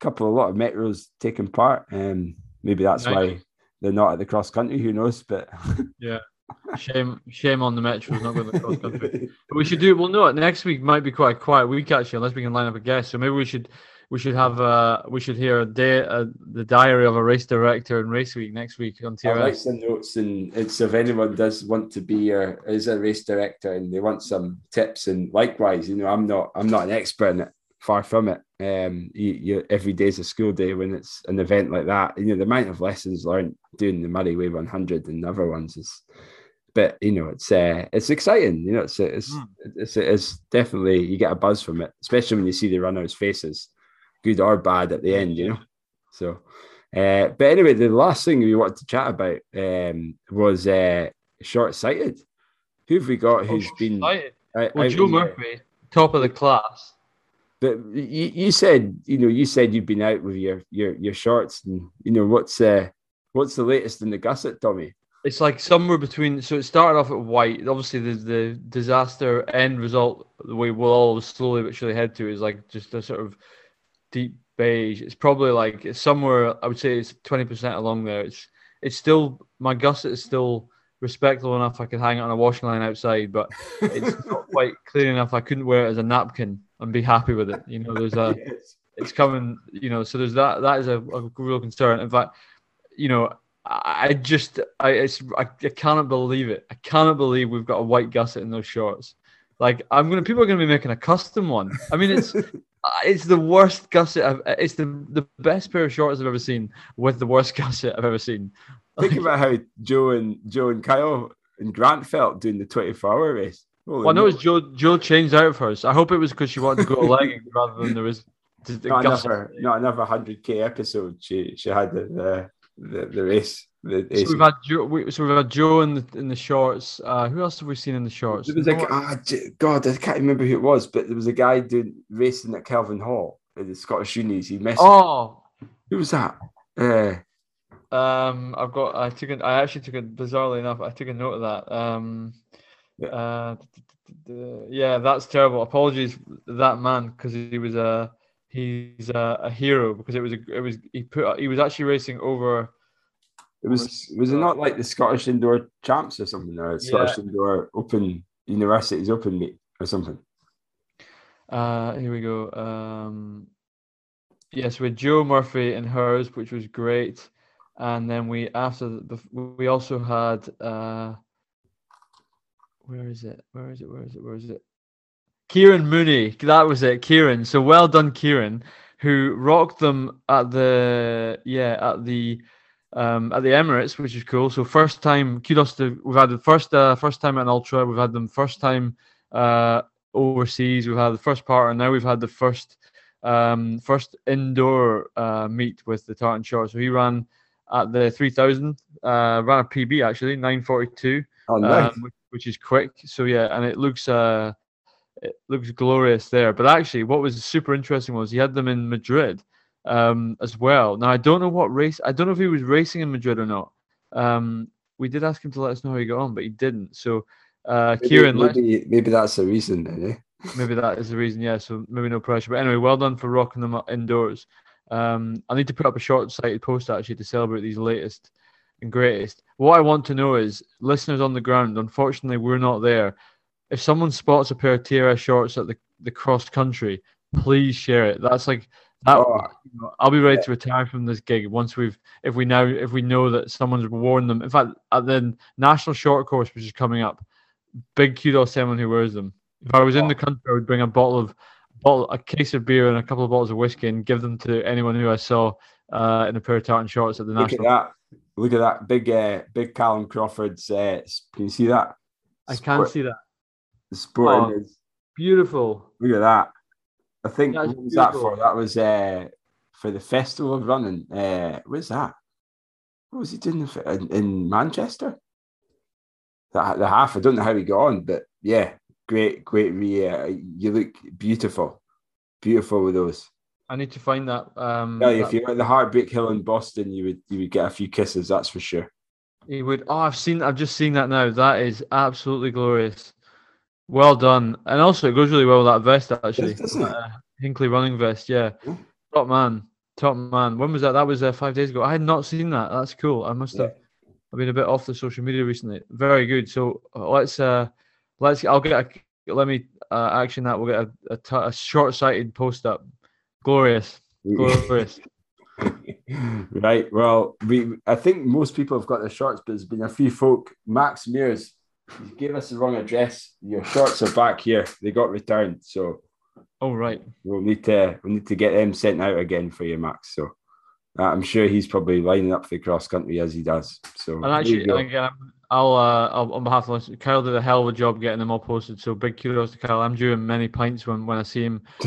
couple of lot of metros taking part. Um, maybe that's nice. why they're not at the cross country. Who knows? But yeah, shame shame on the metros not going to the cross country. But we should do. Well, no, next week might be quite a quiet week actually, unless we can line up a guest. So maybe we should we should have uh we should hear a day uh, the diary of a race director in race week next week on TRS. I'll write some notes and it's if anyone does want to be or is a race director and they want some tips and likewise, you know, I'm not I'm not an expert in it, far from it. Um, you, you every day is a school day when it's an event like that. You know, the amount of lessons learned doing the Moray Way 100 and other ones is but you know it's uh, it's exciting you know it's it's, mm. it's it's definitely you get a buzz from it especially when you see the runners faces good or bad at the end, you know. So, uh, but anyway, the last thing we wanted to chat about um, was uh, short sighted. Who have we got who's oh, been? well, Jo Murphy, top of the class. But you, you said you know you said you've been out with your your your shorts and you know what's uh what's the latest in the gusset, Tommy? It's like somewhere between. So it started off at white. Obviously, the the disaster end result, the way we'll all slowly but surely head to, is like just a sort of deep beige. It's probably like it's somewhere. I would say it's twenty percent along there. It's it's still my gusset is still respectable enough. I could hang it on a washing line outside, but it's not quite clean enough. I couldn't wear it as a napkin and be happy with it. You know, there's a yes. it's coming. You know, so there's that. That is a, a real concern. In fact, you know. I just, I, it's, I, I cannot believe it. I cannot believe we've got a white gusset in those shorts. Like, I'm gonna, people are gonna be making a custom one. I mean, it's, Uh, it's the worst gusset. I've, uh, it's the the best pair of shorts I've ever seen with the worst gusset I've ever seen. Think about how Jo and Jo and Kyle and Grant felt doing the twenty four hour race. Holy well, I it's Jo. Jo changed out first. I hope it was because she wanted to go to legging rather than there was. Not another, not another hundred k episode. She she had the the, the race. The so we've had Jo. We, so we've had Jo in the in the shorts. Uh, who else have we seen in the shorts? There was a ah, God, I can't remember who it was, but there was a guy doing racing at Kelvin Hall at the Scottish Unis. He messed. Oh, who was that? Uh, um, I've got. I took. I actually took a bizarrely enough. I took a note of that. Um, yeah. Uh, yeah, that's terrible. Apologies, that man, because he was a he's a, a, hero because it was a, it was he put he was actually racing over it was was it not like the Scottish Indoor Champs or something, or Scottish yeah. Indoor Open Universities Open meet or something? Uh, here we go. Um, yes, with Jo Murphy and hers, which was great, and then we after the, we also had uh, where is it? Where is it? Where is it? Where is it? Kieran Mooney. That was it, Kieran. So well done, Kieran, who rocked them at the yeah at the um, at the Emirates, which is cool. So first time, kudos to we've had the first uh, first time at an ultra. We've had them first time uh, overseas. We've had the first part, and now we've had the first um, first indoor uh, meet with the tartan short. So he ran at the 3000, uh, ran a PB actually, 942, oh, nice. um, which, which, is quick. So yeah, and it looks uh, it looks glorious there. But actually, what was super interesting was he had them in Madrid um, as well. Now I don't know what race. I don't know if he was racing in Madrid or not. Um, we did ask him to let us know how he got on, but he didn't. So, uh, maybe, Kieran, maybe maybe that's the reason. Then, eh? maybe that is the reason. Yeah. So maybe no pressure. But anyway, well done for rocking them indoors. Um, I need to put up a short-sighted post actually to celebrate these latest and greatest. What I want to know is listeners on the ground. Unfortunately, we're not there. If someone spots a pair of TRS shorts at the, the cross country, please share it. That's like that, oh, you know, I'll be ready yeah. to retire from this gig once we've, if we now, if we know that someone's worn them. In fact, at the national short course, which is coming up, big kudos to anyone who wears them. If I was in the country, I would bring a bottle of, bottle, a case of beer and a couple of bottles of whiskey and give them to anyone who I saw uh, in a pair of tartan shorts at the Look national. At that. Look at that big, uh, big Callum Crawford's. Uh, can you see that? I can see that. The sporting oh, is beautiful. Look at that. I think That's what was beautiful. that for? That was uh, for the festival of running. Uh, where's that? What was he doing in, in Manchester? The, the half. I don't know how he got on, but yeah, great, great. Re, uh, you look beautiful, beautiful with those. I need to find that. Um, yeah, if that... you were at the Heartbreak Hill in Boston, you would you would get a few kisses. That's for sure. He would. Oh, I've seen. I've just seen that now. That is absolutely glorious. Well done, and also it goes really well with that vest actually. It? Uh, Hinckley running vest. Yeah, yeah. top man, top man. When was that? That was uh, five days ago. I had not seen that. That's cool. I must have. I've been a bit off the social media recently. Very good. So uh, let's uh let's. I'll get a. Let me uh, action that. We'll get a, a, t- a short-sighted post up Glorious. Glorious. right. Well, we I think most people have got their shorts, but there's been a few folk. Max Mears gave us the wrong address. Your shorts are back here. They got returned. So Oh right. We'll need to we need to get them sent out again for you, Max. So uh, I'm sure he's probably lining up for the cross country as he does. So and actually, again, I'll, uh, I'll on behalf of Kyle did a hell of a job getting them all posted. So big kudos to Kyle. I'm doing many pints when, when I see him.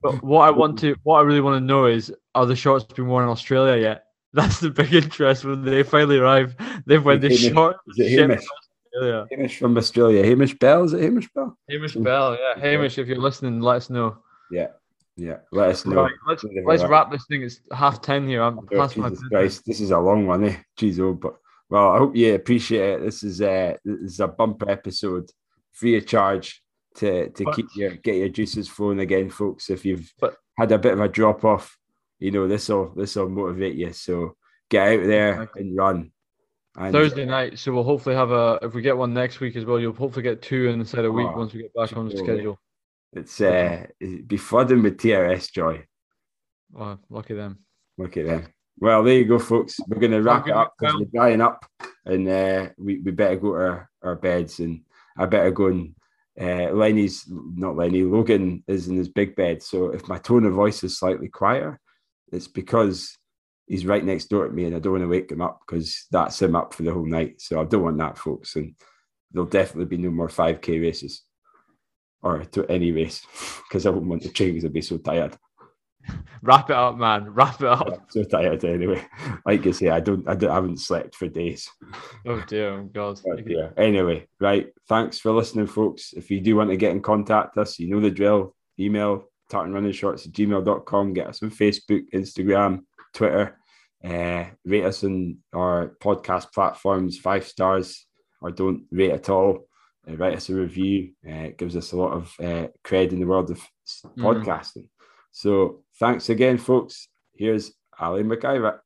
but what I want to, what I really want to know is, are the shorts been worn in Australia yet? That's the big interest when they finally arrive. They've went the short. Is it Hamish? Australia. Hamish from Australia. Hamish Bell. Is it Hamish Bell? Hamish Bell. Yeah, Hamish. If you're listening, let us know. Yeah. Yeah, let us know. Right, let's let's wrap this thing. It's half ten here. I'm oh, Jesus Christ, this is a long one, eh? Jeez, oh, but well, I hope you appreciate it. This is a this is a bumper episode, free of charge to to but, keep your get your juices flowing again, folks. If you've but, had a bit of a drop off, you know this will this will motivate you. So get out there and run. And, Thursday night, so we'll hopefully have a. If we get one next week as well, you'll hopefully get two inside a week oh, once we get back on the schedule. It's uh, be flooding with TRS joy. Oh, lucky them. Lucky them. Well, there you go, folks. We're going to wrap it up because we're drying up, and uh, we we better go to our, our beds, and I better go and. Uh, Lenny's not Lenny. Logan is in his big bed, so if my tone of voice is slightly quieter, it's because he's right next door to me, and I don't want to wake him up because that's him up for the whole night. So I don't want that, folks. And there'll definitely be no more five k races or to any race because I wouldn't want to train because I'd be so tired. Wrap it up, man. Wrap it up. I'm so tired anyway. Like I say, I don't, I don't, I haven't slept for days. Oh dear, oh God. Oh dear. Anyway, right. Thanks for listening, folks. If you do want to get in contact us, you know the drill. Email tartan running shorts at gmail.com. Get us on Facebook, Instagram, Twitter. Uh, rate us on our podcast platforms, five stars, or don't rate at all. Uh, write us a review. Uh, it gives us a lot of uh, cred in the world of mm. So thanks again, folks. Here's Ali McIver.